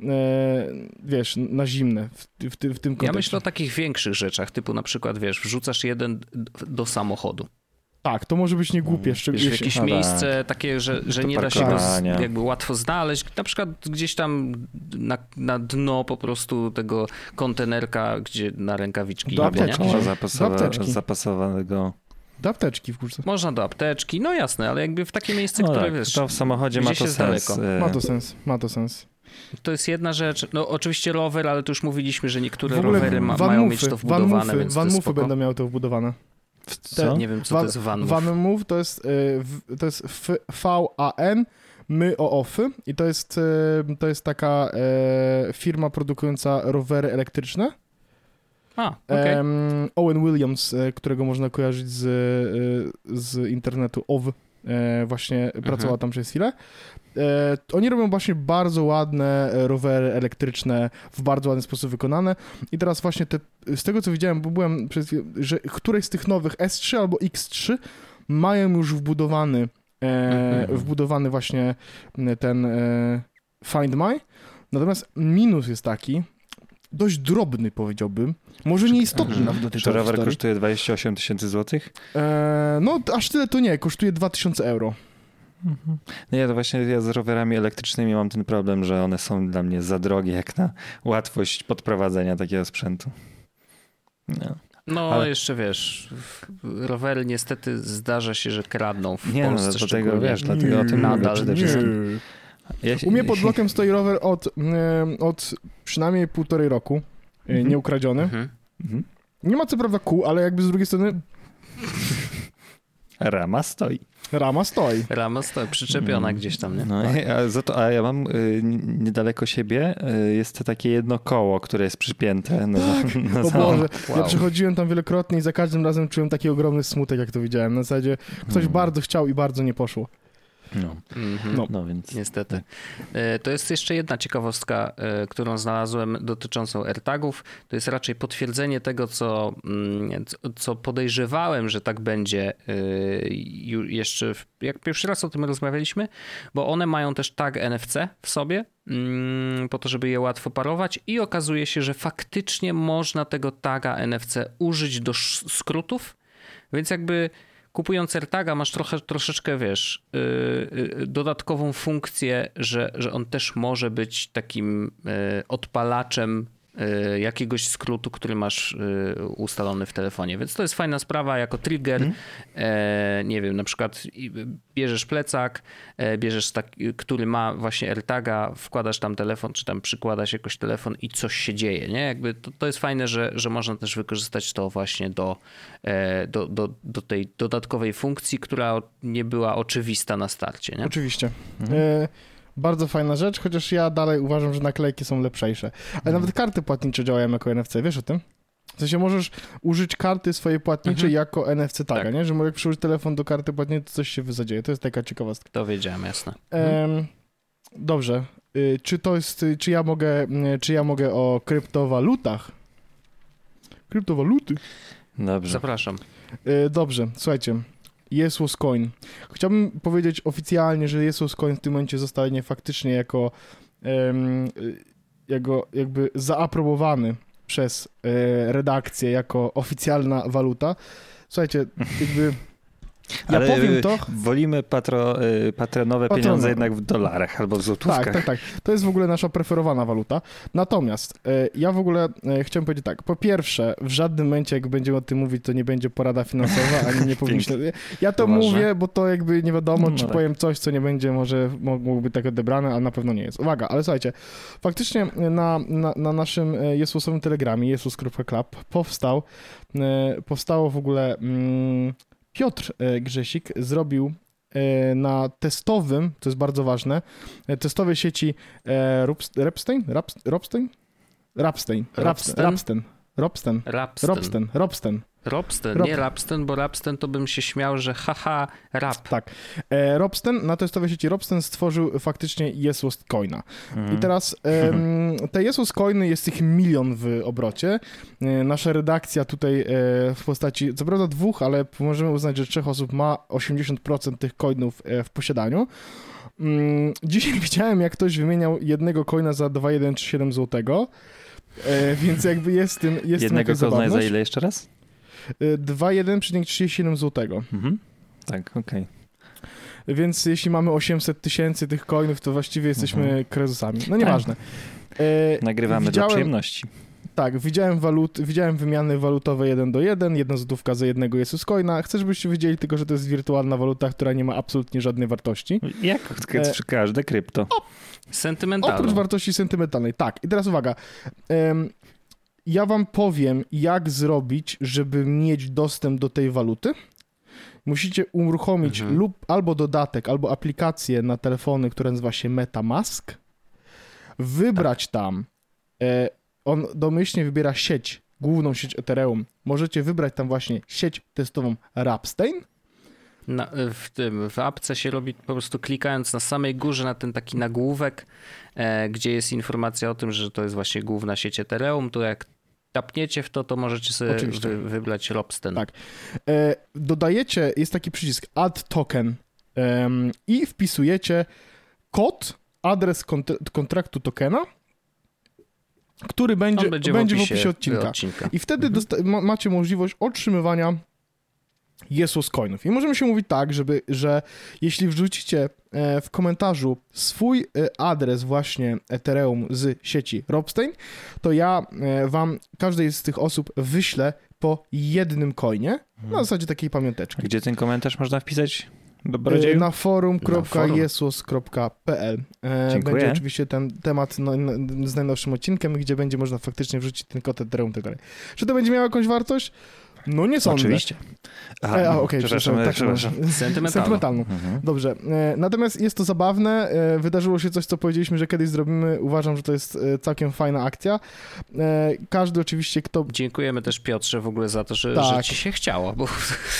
[SPEAKER 2] e, wiesz, na zimne w, w, w tym
[SPEAKER 1] Ja
[SPEAKER 2] kontekście.
[SPEAKER 1] myślę o takich większych rzeczach, typu na przykład, wiesz, wrzucasz jeden do samochodu.
[SPEAKER 2] Tak, to może być niegłupie,
[SPEAKER 1] Wiesz, w
[SPEAKER 2] szczególnie...
[SPEAKER 1] jakieś
[SPEAKER 3] no tak.
[SPEAKER 1] miejsce takie, że, że nie da się go jakby łatwo znaleźć. Na przykład gdzieś tam na, na dno po prostu tego kontenerka, gdzie na rękawiczki
[SPEAKER 2] Do
[SPEAKER 1] idzie, nie?
[SPEAKER 2] apteczki.
[SPEAKER 3] Koła
[SPEAKER 2] Do
[SPEAKER 3] zapasowa,
[SPEAKER 2] apteczki.
[SPEAKER 3] zapasowanego.
[SPEAKER 2] Do apteczki w kurce.
[SPEAKER 1] Można do apteczki, no jasne, ale jakby w takie miejsce,
[SPEAKER 3] No
[SPEAKER 1] które
[SPEAKER 3] tak,
[SPEAKER 1] wiesz,
[SPEAKER 3] to w samochodzie ma to sens.
[SPEAKER 1] daleko.
[SPEAKER 3] e,
[SPEAKER 2] Ma to sens, ma to sens.
[SPEAKER 1] to jest jedna rzecz. No oczywiście rower, ale tu już mówiliśmy, że niektóre rowery ma, mają mieć to wbudowane,
[SPEAKER 2] vanmoofy,
[SPEAKER 1] więc to jest
[SPEAKER 2] vanmoofy
[SPEAKER 1] spoko.
[SPEAKER 2] będą miały to wbudowane.
[SPEAKER 3] W co?
[SPEAKER 1] Nie wiem, co
[SPEAKER 2] Van-
[SPEAKER 1] to jest van.
[SPEAKER 2] Van Move to jest, y, to jest V-A-N, my o ofy i to jest, y, to jest taka e, firma produkująca rowery elektryczne.
[SPEAKER 1] A, okej.
[SPEAKER 2] Em, Owen Williams, e, którego można kojarzyć z, e, z internetu OW, e, właśnie
[SPEAKER 1] Mhm.
[SPEAKER 2] pracował tam przez chwilę. E, Oni robią właśnie bardzo ładne e, rowery elektryczne, w bardzo ładny sposób wykonane. I teraz właśnie te, z tego co widziałem, bo byłem przez że któreś z tych nowych S3 albo X3 mają już wbudowany, e,
[SPEAKER 1] Mhm.
[SPEAKER 2] wbudowany właśnie ten e, Find My. Natomiast minus jest taki, dość drobny powiedziałbym, może nieistotny
[SPEAKER 1] Mhm.
[SPEAKER 2] nawet do tej
[SPEAKER 3] Czy rower kosztuje 28 tysięcy złotych?
[SPEAKER 2] E, no aż tyle to nie, kosztuje 2000 euro.
[SPEAKER 3] No ja to właśnie ja z rowerami elektrycznymi mam ten problem, że one są dla mnie za drogie jak na łatwość podprowadzenia takiego sprzętu. No.
[SPEAKER 1] No,
[SPEAKER 3] ale-
[SPEAKER 1] jeszcze wiesz, rowery niestety zdarza się, że kradną w
[SPEAKER 3] Nie, no,
[SPEAKER 1] Polsce
[SPEAKER 3] dlatego,
[SPEAKER 1] szczególnie.
[SPEAKER 3] wiesz, Dlatego o tym
[SPEAKER 1] Nadal
[SPEAKER 3] mówię przede
[SPEAKER 1] nie.
[SPEAKER 3] wszystkim. Ja,
[SPEAKER 2] U mnie pod blokiem stoi rower od, e, od przynajmniej półtorej roku,
[SPEAKER 3] Mhm.
[SPEAKER 2] nieukradziony.
[SPEAKER 1] Mhm.
[SPEAKER 3] Mhm.
[SPEAKER 2] Nie ma co prawda kół, ale jakby z drugiej strony
[SPEAKER 3] Rama stoi.
[SPEAKER 2] Rama stoi.
[SPEAKER 1] Rama stoi przyczepiona
[SPEAKER 3] Mm.
[SPEAKER 1] gdzieś tam, nie?
[SPEAKER 3] No, a, za to, a ja mam y, niedaleko siebie y, jest to takie jedno koło, które jest przypięte na, na
[SPEAKER 2] O Boże, ja
[SPEAKER 1] Wow.
[SPEAKER 2] przechodziłem tam wielokrotnie i za każdym razem czułem taki ogromny smutek, jak to widziałem. Na zasadzie ktoś
[SPEAKER 3] Mm.
[SPEAKER 2] bardzo chciał i bardzo nie poszło.
[SPEAKER 3] No,
[SPEAKER 1] Mhm.
[SPEAKER 2] No.
[SPEAKER 3] no więc
[SPEAKER 1] Niestety. E, To jest jeszcze jedna ciekawostka, e, którą znalazłem dotyczącą AirTagów. To jest raczej potwierdzenie tego, co, mm, co- podejrzewałem, że tak będzie e, jeszcze, w- jak pierwszy raz o tym rozmawialiśmy, bo one mają też tag NFC w sobie, mm, po to, żeby je łatwo parować i okazuje się, że faktycznie można tego taga NFC użyć do skrótów, więc jakby kupując AirTaga masz trochę, troszeczkę, wiesz, yy, yy, dodatkową funkcję, że, że on też może być takim yy, odpalaczem jakiegoś skrótu, który masz yy, ustalony w telefonie. Więc to jest fajna sprawa jako trigger.
[SPEAKER 3] Mhm.
[SPEAKER 1] E, nie wiem, na przykład i- bierzesz plecak, e, bierzesz taki, który ma właśnie AirTaga, wkładasz tam telefon, czy tam przykładasz jakoś telefon i coś się dzieje, nie? Jakby to, to jest fajne, że, że można też wykorzystać to właśnie do, e, do, do, do tej dodatkowej funkcji, która nie była oczywista na starcie, nie?
[SPEAKER 2] Oczywiście.
[SPEAKER 3] Mhm.
[SPEAKER 2] E, bardzo fajna rzecz, chociaż ja dalej uważam, że naklejki są lepszejsze. Ale
[SPEAKER 3] Mhm.
[SPEAKER 2] nawet karty płatnicze działają jako NFC, wiesz o tym? W sensie możesz użyć karty swojej płatniczej
[SPEAKER 1] Mhm.
[SPEAKER 2] jako NFC taga,
[SPEAKER 1] Tak.
[SPEAKER 2] nie? Że jak przyłożyć telefon do karty płatniczej, to coś się zadzieje. To jest taka ciekawostka.
[SPEAKER 1] To wiedziałem, jasne.
[SPEAKER 2] Em, dobrze. Y, czy to jest, y, czy ja mogę, y, czy ja mogę o kryptowalutach? Kryptowaluty?
[SPEAKER 3] dobrze.
[SPEAKER 1] Zapraszam.
[SPEAKER 2] Y, Dobrze, słuchajcie. Jesus Coin. Chciałbym powiedzieć oficjalnie, że Jesus Coin w tym momencie zostanie faktycznie jako, y, jako jakby zaaprobowany przez e, redakcję jako oficjalna waluta. Słuchajcie, jakby ja
[SPEAKER 3] Ale
[SPEAKER 2] powiem
[SPEAKER 3] y,
[SPEAKER 2] to.
[SPEAKER 3] Wolimy patro, y, patronowe pieniądze jednak w dolarach albo w złotówkach.
[SPEAKER 2] Tak, tak, tak. To jest w ogóle nasza preferowana waluta. Natomiast e, ja w ogóle chciałem powiedzieć tak. Po pierwsze, w żadnym momencie, jak będziemy o tym mówić, to nie będzie porada finansowa, ani nie powinniśmy. Ja to mówię, bo to jakby nie wiadomo,
[SPEAKER 3] No
[SPEAKER 2] czy
[SPEAKER 3] tak.
[SPEAKER 2] powiem coś, co nie będzie może mogłoby tak odebrane, ale na pewno nie jest. Uwaga, ale słuchajcie, faktycznie na, na, na naszym Jesusowym telegramie, jesus.club, powstał, powstało w ogóle mm, Piotr e, Grzesik zrobił e, na testowym, to jest bardzo ważne, e, testowej sieci Repstein? Raps- Robstein? Rapstein.
[SPEAKER 1] Robsten?
[SPEAKER 2] Rapsten. Robsten.
[SPEAKER 1] Rapsten.
[SPEAKER 2] Robsten. Rob-
[SPEAKER 1] nie Rapsten, bo Rapsten to bym się śmiał, że haha, rap.
[SPEAKER 2] Tak. E, Robsten, na testowej sieci Robsten stworzył faktycznie Jesus Coina.
[SPEAKER 3] Mhm.
[SPEAKER 2] I teraz em, te Jesus Coiny jest ich milion w obrocie. E, nasza redakcja tutaj e, w postaci, co prawda dwóch, ale możemy uznać, że trzech osób ma 80% tych coinów e, w posiadaniu. Mm, Dzisiaj widziałem, jak ktoś wymieniał jednego coina za 2,137 zł. E, więc jakby jest tym, jest
[SPEAKER 3] Jednego kozna za ile jeszcze raz?
[SPEAKER 2] E, 2,137 zł.
[SPEAKER 3] Mhm. Tak, okej.
[SPEAKER 2] Więc jeśli mamy 800 tysięcy tych coinów, to właściwie jesteśmy
[SPEAKER 3] Mhm.
[SPEAKER 2] krezusami. No nieważne. E,
[SPEAKER 3] Nagrywamy
[SPEAKER 2] widziałem,
[SPEAKER 3] dla przyjemności.
[SPEAKER 2] Tak, widziałem, walut, widziałem wymiany walutowe 1 do 1, jedna złotówka za jednego Jesus Coina. Chcę, żebyście wiedzieli tylko, że to jest wirtualna waluta, która nie ma absolutnie żadnej wartości.
[SPEAKER 3] Jak
[SPEAKER 2] E,
[SPEAKER 3] każde krypto.
[SPEAKER 1] Sentymentalną.
[SPEAKER 2] Oprócz wartości sentymentalnej. Tak, i teraz uwaga. Em, ja wam powiem, jak zrobić, żeby mieć dostęp do tej waluty. Musicie uruchomić
[SPEAKER 1] Mhm.
[SPEAKER 2] lub albo dodatek, albo aplikację na telefony, która nazywa się MetaMask. Wybrać tam. E, on domyślnie wybiera sieć, główną sieć Ethereum. Możecie wybrać tam właśnie sieć testową Rapstein.
[SPEAKER 1] Na, w tym, w apce się robi po prostu klikając na samej górze na ten taki nagłówek, e, gdzie jest informacja o tym, że to jest właśnie główna sieć Ethereum, to jak tapniecie w to, to możecie sobie wy, wybrać Robsten.
[SPEAKER 2] Tak. E, dodajecie, jest taki przycisk Add Token em, i wpisujecie kod, adres kont- kontraktu tokena, który będzie,
[SPEAKER 1] będzie,
[SPEAKER 2] będzie
[SPEAKER 1] w opisie,
[SPEAKER 2] odcinka.
[SPEAKER 1] odcinka.
[SPEAKER 2] I wtedy
[SPEAKER 1] Mhm.
[SPEAKER 2] macie możliwość otrzymywania Jesus coinów. I możemy się mówić tak, żeby, że jeśli wrzucicie e, w komentarzu swój e, adres właśnie Ethereum z sieci Robstein, to ja e, wam, każdej z tych osób wyślę po jednym coinie, na zasadzie takiej pamiąteczki.
[SPEAKER 3] Gdzie ten komentarz można wpisać? Dobrodzieju?
[SPEAKER 2] Na forum.jesus.pl będzie oczywiście ten temat no, z najnowszym odcinkiem, gdzie będzie można faktycznie wrzucić ten kod Ethereum i tak dalej. Czy to będzie miało jakąś wartość? No nie sądzę.
[SPEAKER 3] Oczywiście. Aha,
[SPEAKER 2] E, a, okej,
[SPEAKER 3] przepraszam,
[SPEAKER 2] tak,
[SPEAKER 3] przepraszam.
[SPEAKER 1] Sentymentalną.
[SPEAKER 2] Sentymentalną.
[SPEAKER 3] Mhm.
[SPEAKER 2] Dobrze. E, Natomiast jest to zabawne. e, Wydarzyło się coś, co powiedzieliśmy, że kiedyś zrobimy. Uważam, że to jest e, całkiem fajna akcja. E, Każdy oczywiście, kto
[SPEAKER 1] Dziękujemy też Piotrze w ogóle za to, że,
[SPEAKER 2] Tak.
[SPEAKER 1] że ci się chciało, bo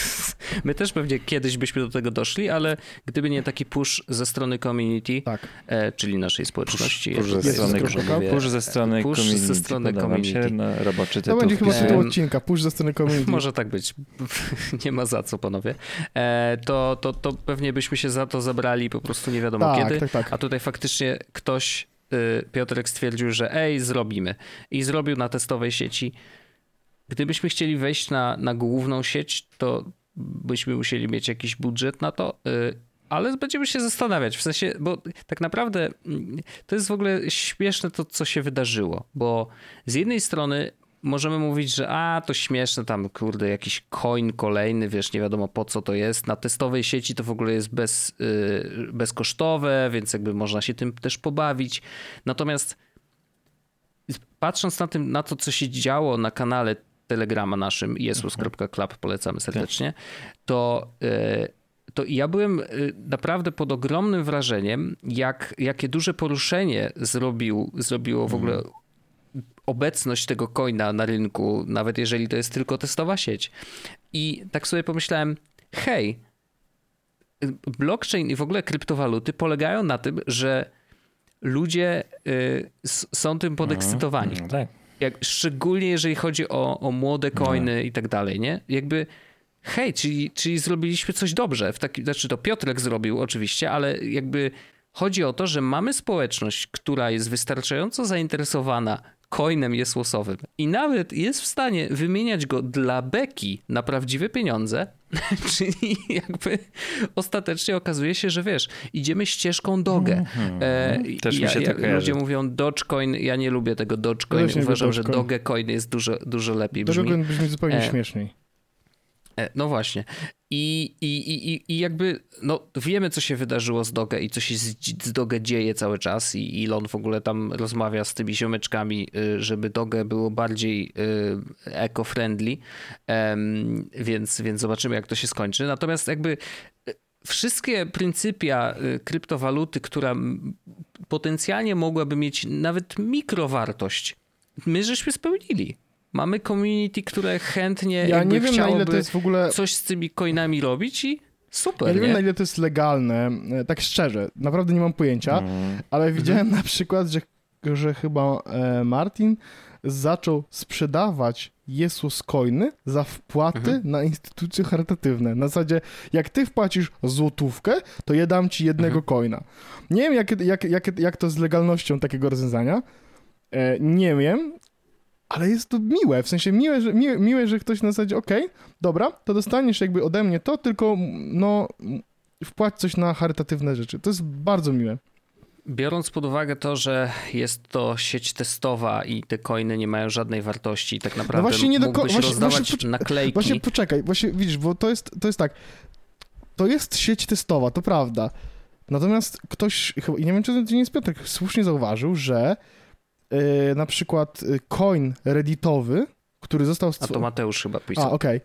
[SPEAKER 1] my też pewnie kiedyś byśmy do tego doszli, ale gdyby nie taki push ze strony community,
[SPEAKER 2] Tak.
[SPEAKER 1] e, czyli naszej społeczności,
[SPEAKER 3] push
[SPEAKER 1] jak
[SPEAKER 3] ze
[SPEAKER 1] to
[SPEAKER 3] strony- Push ze strony
[SPEAKER 1] Push
[SPEAKER 3] community.
[SPEAKER 1] ze strony
[SPEAKER 3] mi się
[SPEAKER 1] community.
[SPEAKER 3] na roboczy
[SPEAKER 2] To
[SPEAKER 3] tytuł.
[SPEAKER 2] będzie chyba tytuł odcinka. Push ze strony community.
[SPEAKER 1] Może tak być. Nie ma za co, panowie. E, to, to, to pewnie byśmy się za to zabrali po prostu nie wiadomo
[SPEAKER 2] tak,
[SPEAKER 1] kiedy.
[SPEAKER 2] tak, tak.
[SPEAKER 1] A tutaj faktycznie ktoś, y, Piotrek stwierdził, że ej, zrobimy. I zrobił na testowej sieci. Gdybyśmy chcieli wejść na, na główną sieć, to byśmy musieli mieć jakiś budżet na to. y, Ale będziemy się zastanawiać, w sensie, bo tak naprawdę mm, to jest w ogóle śmieszne to, co się wydarzyło, bo z jednej strony możemy mówić, że a, to śmieszne tam, kurde, jakiś coin kolejny, wiesz, nie wiadomo po co to jest. Na testowej sieci to w ogóle jest bez, yy, bezkosztowe, więc jakby można się tym też pobawić. Natomiast patrząc na, tym, na to, co się działo na kanale Telegrama naszym, jesus.club, polecamy serdecznie, to, yy, to ja byłem yy, naprawdę pod ogromnym wrażeniem, jak, jakie duże poruszenie zrobił, zrobiło w ogóle obecność tego coina na rynku, nawet jeżeli to jest tylko testowa sieć. I tak sobie pomyślałem, hej, blockchain i w ogóle kryptowaluty polegają na tym, że ludzie y, są tym podekscytowani.
[SPEAKER 3] No, tak.
[SPEAKER 1] Jak, szczególnie jeżeli chodzi o, o młode coiny i tak dalej, nie? Jakby hej, czyli, czyli zrobiliśmy coś dobrze. W taki, znaczy to Piotrek zrobił oczywiście, ale jakby chodzi o to, że mamy społeczność, która jest wystarczająco zainteresowana coinem jesłosowym i nawet jest w stanie wymieniać go dla beki na prawdziwe pieniądze, czyli jakby ostatecznie okazuje się, że wiesz, idziemy ścieżką Dogę. E,
[SPEAKER 3] Też mi
[SPEAKER 1] ja,
[SPEAKER 3] się
[SPEAKER 1] ja,
[SPEAKER 3] to kojarzy.
[SPEAKER 1] Ludzie mówią Dogecoin, ja nie lubię tego Dogecoin,
[SPEAKER 2] Ja też nie lubię
[SPEAKER 1] uważam, że
[SPEAKER 2] Dogecoin.
[SPEAKER 1] Dogecoin jest dużo, dużo lepiej
[SPEAKER 2] Tego
[SPEAKER 1] brzmi.
[SPEAKER 2] brzmi zupełnie
[SPEAKER 1] E,
[SPEAKER 2] śmieszniej.
[SPEAKER 1] E, No właśnie. I, i, i, i- jakby, no wiemy, co się wydarzyło z Dogę i co się z, z Dogę dzieje cały czas i Elon w ogóle tam rozmawia z tymi ziomeczkami, y, żeby Dogę było bardziej y, eco-friendly, więc, więc zobaczymy, jak to się skończy. Natomiast jakby y, wszystkie pryncypia kryptowaluty, która potencjalnie mogłaby mieć nawet mikrowartość, my żeśmy spełnili. Mamy community, które chętnie
[SPEAKER 2] Ja nie wiem, na ile to jest w ogóle...
[SPEAKER 1] coś z tymi coinami robić i super,
[SPEAKER 2] Ja nie
[SPEAKER 1] nie?
[SPEAKER 2] wiem, na ile to jest legalne, e, tak szczerze, naprawdę nie mam pojęcia,
[SPEAKER 3] Mm.
[SPEAKER 2] ale widziałem na przykład, że, że chyba e, Martin zaczął sprzedawać Jesus coiny za wpłaty
[SPEAKER 1] Mhm.
[SPEAKER 2] na instytucje charytatywne. Na zasadzie, jak ty wpłacisz złotówkę, to ja dam ci jednego
[SPEAKER 1] Mhm.
[SPEAKER 2] coina. Nie wiem, jak, jak, jak, jak to z legalnością takiego rozwiązania. E, nie wiem, ale jest to miłe, w sensie miłe, że, miłe, miłe, że ktoś na zasadzie, okej, dobra, to dostaniesz jakby ode mnie to, tylko no wpłać coś na charytatywne rzeczy. To jest bardzo miłe.
[SPEAKER 1] Biorąc pod uwagę to, że jest to sieć testowa i te coiny nie mają żadnej wartości i tak naprawdę
[SPEAKER 2] No właśnie nie do właśnie-
[SPEAKER 1] rozdawać
[SPEAKER 2] właśnie
[SPEAKER 1] naklejki.
[SPEAKER 2] Właśnie poczekaj, właśnie widzisz, bo to jest, to jest tak, to jest sieć testowa, to prawda. Natomiast ktoś, i nie wiem, czy to nie jest Piotrek, słusznie zauważył, że yy, na przykład y, coin redditowy, który został
[SPEAKER 1] A to. Mateusz chyba
[SPEAKER 2] A,
[SPEAKER 1] pisał.
[SPEAKER 2] okej.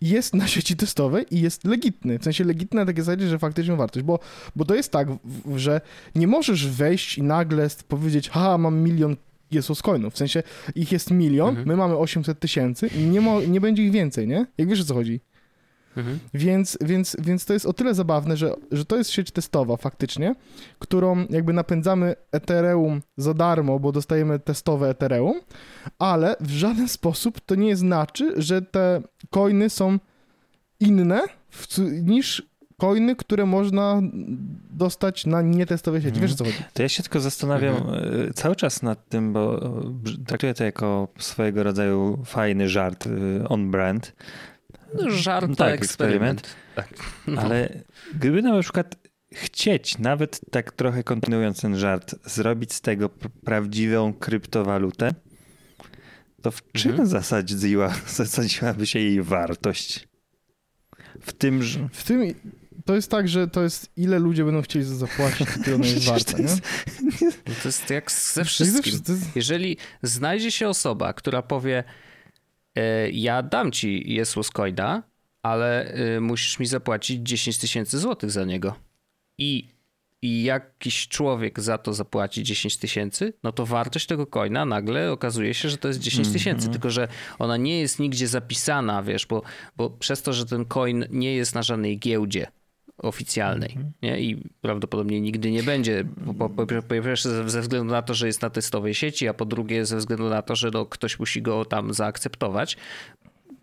[SPEAKER 2] Jest na sieci testowej i jest legitny. W sensie legitny na takiej zasadzie, że faktycznie ma wartość. Bo, bo to jest tak, że nie możesz wejść i nagle powiedzieć, haha, mam milion Jesus coinów. W sensie ich jest milion,
[SPEAKER 1] Mhm.
[SPEAKER 2] my mamy 800 tysięcy i nie, mo- nie będzie ich więcej, nie? Jak wiesz o co chodzi?
[SPEAKER 1] Mhm.
[SPEAKER 2] Więc, więc, więc to jest o tyle zabawne, że, że to jest sieć testowa faktycznie, którą jakby napędzamy Ethereum za darmo, bo dostajemy testowe Ethereum, ale w żaden sposób to nie znaczy, że te coiny są inne w, niż coiny, które można dostać na nietestowej sieci.
[SPEAKER 3] Mhm.
[SPEAKER 2] Wiesz co chodzi?
[SPEAKER 3] To ja się tylko zastanawiam
[SPEAKER 1] Mhm.
[SPEAKER 3] e, cały czas nad tym, bo e, traktuję to jako swojego rodzaju fajny żart e,
[SPEAKER 1] No, żart,
[SPEAKER 3] Tak,
[SPEAKER 1] tak, eksperyment. Tak. No.
[SPEAKER 3] ale gdyby na przykład chcieć, nawet tak trochę kontynuując ten żart, zrobić z tego pr- prawdziwą kryptowalutę, to w czym
[SPEAKER 1] Mhm.
[SPEAKER 3] zasadziła, zasadziłaby się jej wartość? W tym, że...
[SPEAKER 2] W tym to jest tak, że to jest ile ludzie będą chcieli za zapłacić, to tyle ona jest warta,
[SPEAKER 3] to
[SPEAKER 2] nie?
[SPEAKER 3] jest-
[SPEAKER 1] No to jest jak ze wszystkim. Jeżeli znajdzie się osoba, która powie, ja dam ci Jesus coina, ale e, musisz mi zapłacić 10 tysięcy złotych za niego. I, I jakiś człowiek za to zapłaci 10 tysięcy, no to wartość tego coina nagle okazuje się, że to jest 10 tysięcy,
[SPEAKER 3] Mhm.
[SPEAKER 1] tylko że ona nie jest nigdzie zapisana, wiesz, bo, bo przez to, że ten coin nie jest na żadnej giełdzie, oficjalnej
[SPEAKER 3] Mhm.
[SPEAKER 1] nie? i prawdopodobnie nigdy nie będzie. Po, po, po, pierwsze ze, ze względu na to, że jest na testowej sieci, a po drugie ze względu na to, że no, ktoś musi go tam zaakceptować.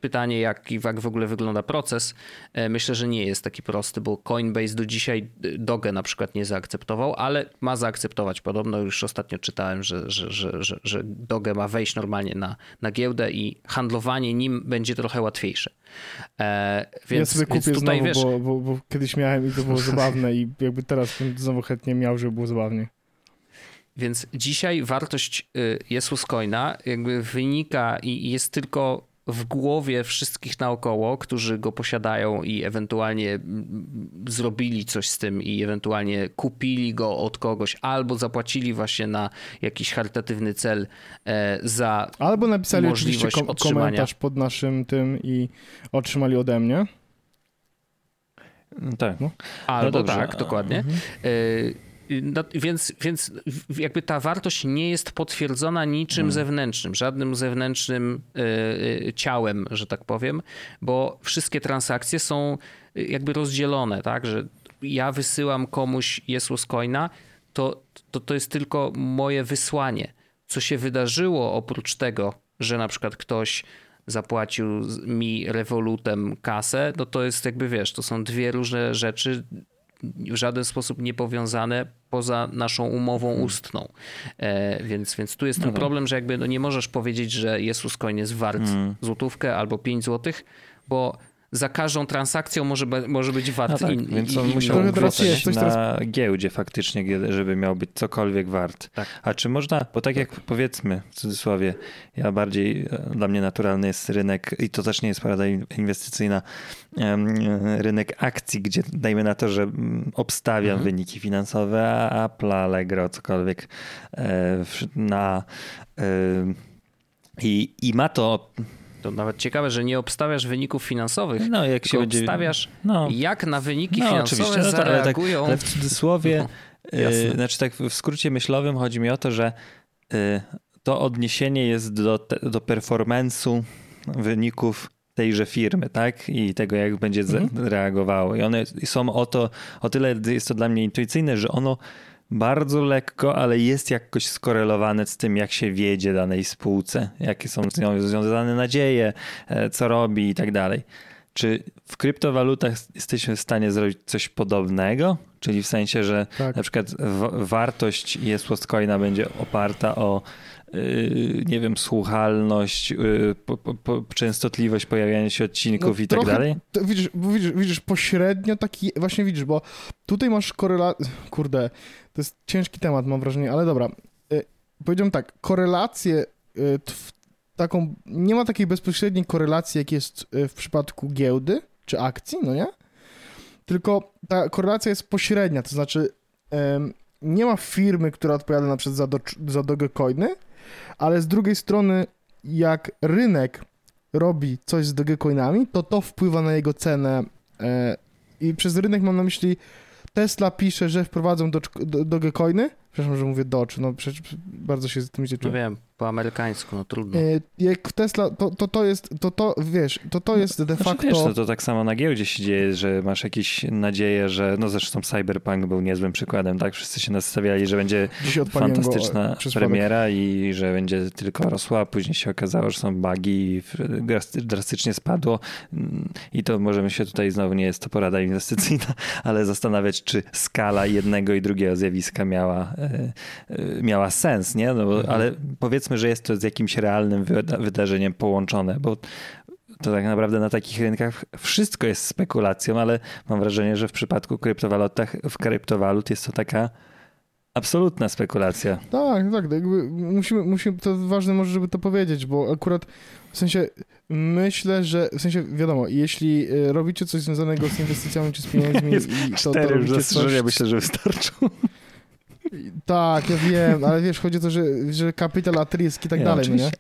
[SPEAKER 1] Pytanie, jak, jak w ogóle wygląda proces, e, myślę, że nie jest taki prosty, bo Coinbase do dzisiaj e, Dogę na przykład nie zaakceptował, ale ma zaakceptować podobno. Już ostatnio czytałem, że, że, że, że, że Dogę ma wejść normalnie na, na giełdę i handlowanie nim będzie trochę łatwiejsze. E, więc,
[SPEAKER 2] ja sobie kupię
[SPEAKER 1] tutaj
[SPEAKER 2] znowu,
[SPEAKER 1] wiesz,
[SPEAKER 2] bo, bo, bo kiedyś miałem i to było zabawne i jakby teraz bym znowu chętnie miał, żeby było zabawnie.
[SPEAKER 1] Więc dzisiaj wartość y, Jesus Coina jakby wynika i jest tylko w głowie wszystkich naokoło, którzy go posiadają i ewentualnie mm, zrobili coś z tym i ewentualnie kupili go od kogoś albo zapłacili właśnie na jakiś charytatywny cel e, za
[SPEAKER 2] Albo napisali
[SPEAKER 1] Możliwość
[SPEAKER 2] oczywiście kom-
[SPEAKER 1] otrzymania.
[SPEAKER 2] komentarz pod naszym tym i otrzymali ode mnie.
[SPEAKER 3] No tak.
[SPEAKER 1] Albo
[SPEAKER 3] dobrze.
[SPEAKER 1] tak, dokładnie.
[SPEAKER 2] Mhm.
[SPEAKER 1] Y, No, więc, więc jakby ta wartość nie jest potwierdzona niczym
[SPEAKER 3] Hmm.
[SPEAKER 1] zewnętrznym, żadnym zewnętrznym y, y, ciałem, że tak powiem, bo wszystkie transakcje są y, jakby rozdzielone, tak, że ja wysyłam komuś Jesus Coina, to, to, to jest tylko moje wysłanie. Co się wydarzyło oprócz tego, że na przykład ktoś zapłacił mi rewolutem kasę, no to jest jakby wiesz, to są dwie różne rzeczy, w żaden sposób niepowiązane poza naszą umową hmm. ustną. E, więc, więc tu jest ten no problem, że jakby no nie możesz powiedzieć, że Jezus jest wart hmm. złotówkę albo 5 złotych, bo za każdą transakcją może, może być VAT. No tak,
[SPEAKER 3] in, więc on in, musiał wrzucać na teraz... giełdzie faktycznie, żeby miał być cokolwiek wart. Tak. A czy można, bo tak jak powiedzmy w cudzysłowie, ja bardziej, e, dla mnie naturalny jest rynek i to też nie jest parada inwestycyjna, rynek akcji, gdzie dajmy na to, że mm, obstawiam mhm. wyniki finansowe, a Apple, Allegro, cokolwiek e, na i, i ma to
[SPEAKER 1] to nawet ciekawe, że nie obstawiasz wyników finansowych, no, jak się będzie... obstawiasz, no. jak na wyniki no, finansowe oczywiście, no, zareagują.
[SPEAKER 3] Ale, tak, ale w cudzysłowie, no, y, znaczy tak w skrócie myślowym chodzi mi o to, że y, to odniesienie jest do, te, do performance'u wyników tejże firmy, tak? I tego, jak będzie mhm. reagowało. I one są o to, o tyle jest to dla mnie intuicyjne, że ono bardzo lekko, ale jest jakoś skorelowane z tym, jak się wiedzie danej spółce, jakie są z nią związane nadzieje, e, co robi i tak dalej. Czy w kryptowalutach jesteśmy w stanie zrobić coś podobnego? Czyli w sensie, że tak. na przykład wartość jest Coina będzie oparta o yy, nie wiem, słuchalność, yy, po, po, częstotliwość pojawiania się odcinków no, i tak dalej?
[SPEAKER 2] Widzisz, widzisz, widzisz, pośrednio taki, właśnie widzisz, bo tutaj masz korelację, kurde, to jest ciężki temat, mam wrażenie, ale dobra. Y, powiedziałem tak, korelację y, taką, nie ma takiej bezpośredniej korelacji, jak jest y, w przypadku giełdy czy akcji, no nie? Tylko ta korelacja jest pośrednia, to znaczy nie ma firmy, która odpowiada na przykład za, do, za Dogecoiny, ale z drugiej strony jak rynek robi coś z Dogecoinami, to to wpływa na jego cenę e, i przez rynek mam na myśli Tesla pisze, że wprowadzą do, do, Dogecoiny. Przepraszam, że mówię Dodge, no przecież bardzo się z tym źle
[SPEAKER 1] czuję. No wiem, po amerykańsku, no trudno. E,
[SPEAKER 2] jak Tesla, to, to, to jest, to, to wiesz, to, to jest de znaczy, facto...
[SPEAKER 3] Wiesz, no to tak samo na giełdzie się dzieje, że masz jakieś nadzieję, że, no zresztą Cyberpunk był niezłym przykładem, tak? Wszyscy się nastawiali, że będzie fantastyczna premiera i że będzie tylko rosła, a później się okazało, że są bugi i drastycznie spadło i to możemy się tutaj, znowu nie jest to porada inwestycyjna, ale zastanawiać, czy skala jednego i drugiego zjawiska miała, e, e, miała sens, nie? No bo, mhm. ale powiedzmy, że jest to z jakimś realnym wydarzeniem połączone, bo to tak naprawdę na takich rynkach wszystko jest spekulacją, ale mam wrażenie, że w przypadku kryptowalutach, w kryptowalut jest to taka absolutna spekulacja.
[SPEAKER 2] Tak, tak. Jakby musimy, musimy, to ważne może, żeby to powiedzieć, bo akurat w sensie myślę, że w sensie wiadomo, jeśli e, robicie coś związanego z inwestycjami czy z pieniędzmi i
[SPEAKER 3] to, to robicie coś... myślę, że wystarczą.
[SPEAKER 2] Tak, ja wiem, ale wiesz, chodzi o to, że, że kapital at risk i tak nie, dalej, no nie?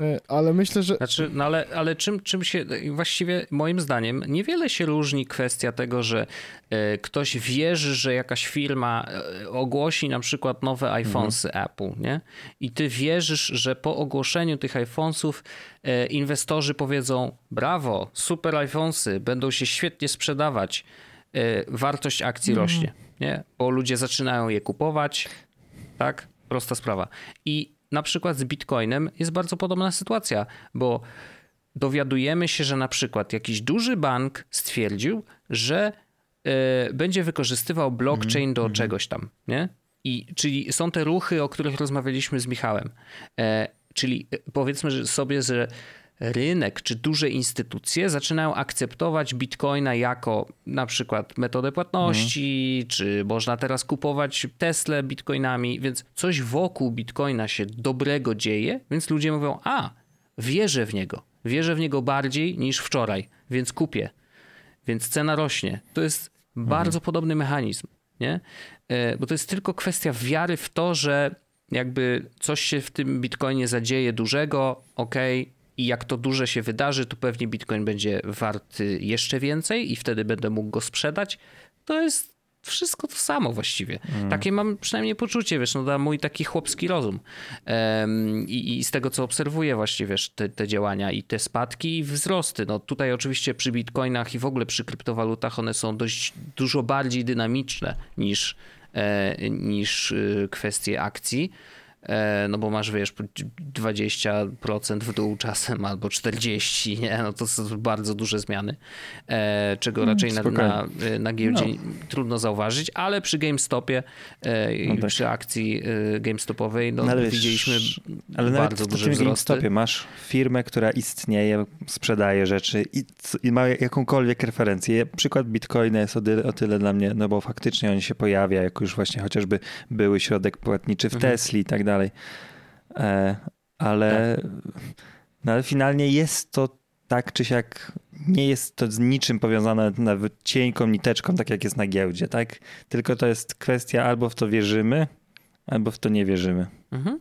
[SPEAKER 2] E, ale myślę, że.
[SPEAKER 1] Znaczy, no ale, ale czym, czym się. Właściwie, moim zdaniem, niewiele się różni kwestia tego, że e, ktoś wierzy, że jakaś firma e, ogłosi na przykład nowe iPhonesy mhm. Apple, nie? I ty wierzysz, że po ogłoszeniu tych iPhonesów inwestorzy powiedzą: Brawo, super iPhonesy, będą się świetnie sprzedawać, wartość akcji mhm. rośnie nie? Bo ludzie zaczynają je kupować, tak? Prosta sprawa. I na przykład z Bitcoinem jest bardzo podobna sytuacja, bo dowiadujemy się, że na przykład jakiś duży bank stwierdził, że y, będzie wykorzystywał blockchain mm, do mm. czegoś tam, nie? I, czyli są te ruchy, o których rozmawialiśmy z Michałem. E, czyli e, powiedzmy że sobie, że rynek czy duże instytucje zaczynają akceptować bitcoina jako na przykład metodę płatności, mhm. czy można teraz kupować Tesla bitcoinami, więc coś wokół bitcoina się dobrego dzieje, więc ludzie mówią: A, wierzę w niego. Wierzę w niego bardziej niż wczoraj, więc kupię. Więc cena rośnie. To jest mhm. bardzo podobny mechanizm, nie? E, bo to jest tylko kwestia wiary w to, że jakby coś się w tym bitcoinie zadzieje dużego, ok, i jak to duże się wydarzy, to pewnie Bitcoin będzie wart jeszcze więcej i wtedy będę mógł go sprzedać. To jest wszystko to samo właściwie. Mm. Takie mam przynajmniej poczucie, wiesz, no da mój taki chłopski rozum. Um, i, i, z tego, co obserwuję właśnie, wiesz, te, te, działania i te spadki i wzrosty. No tutaj oczywiście przy bitcoinach i w ogóle przy kryptowalutach one są dość dużo bardziej dynamiczne niż, e, niż e, kwestie akcji. E, no bo masz, wiesz, 20% w dół czasem albo 40%, nie? No to są bardzo duże zmiany, e, czego
[SPEAKER 2] Mm,
[SPEAKER 1] raczej na, na, na giełdzie
[SPEAKER 3] No.
[SPEAKER 1] trudno zauważyć, ale przy GameStopie i
[SPEAKER 3] No tak.
[SPEAKER 1] przy akcji e, GameStopowej, no,
[SPEAKER 3] No ale wiesz,
[SPEAKER 1] widzieliśmy
[SPEAKER 3] Ale nawet
[SPEAKER 1] bardzo
[SPEAKER 3] w
[SPEAKER 1] duże wzrosty.
[SPEAKER 3] GameStopie masz firmę, która istnieje, sprzedaje rzeczy i, i ma jakąkolwiek referencję. Przykład Bitcoina jest o tyle, o tyle dla mnie, no bo faktycznie on się pojawia, jako już właśnie chociażby były środek płatniczy w
[SPEAKER 1] Mhm.
[SPEAKER 3] Tesli i tak dalej. E, ale, no ale finalnie jest to tak czy siak, nie jest to z niczym powiązane nawet cienką niteczką, tak jak jest na giełdzie, tak? Tylko to jest kwestia albo w to wierzymy, albo w to nie wierzymy.
[SPEAKER 1] Mhm.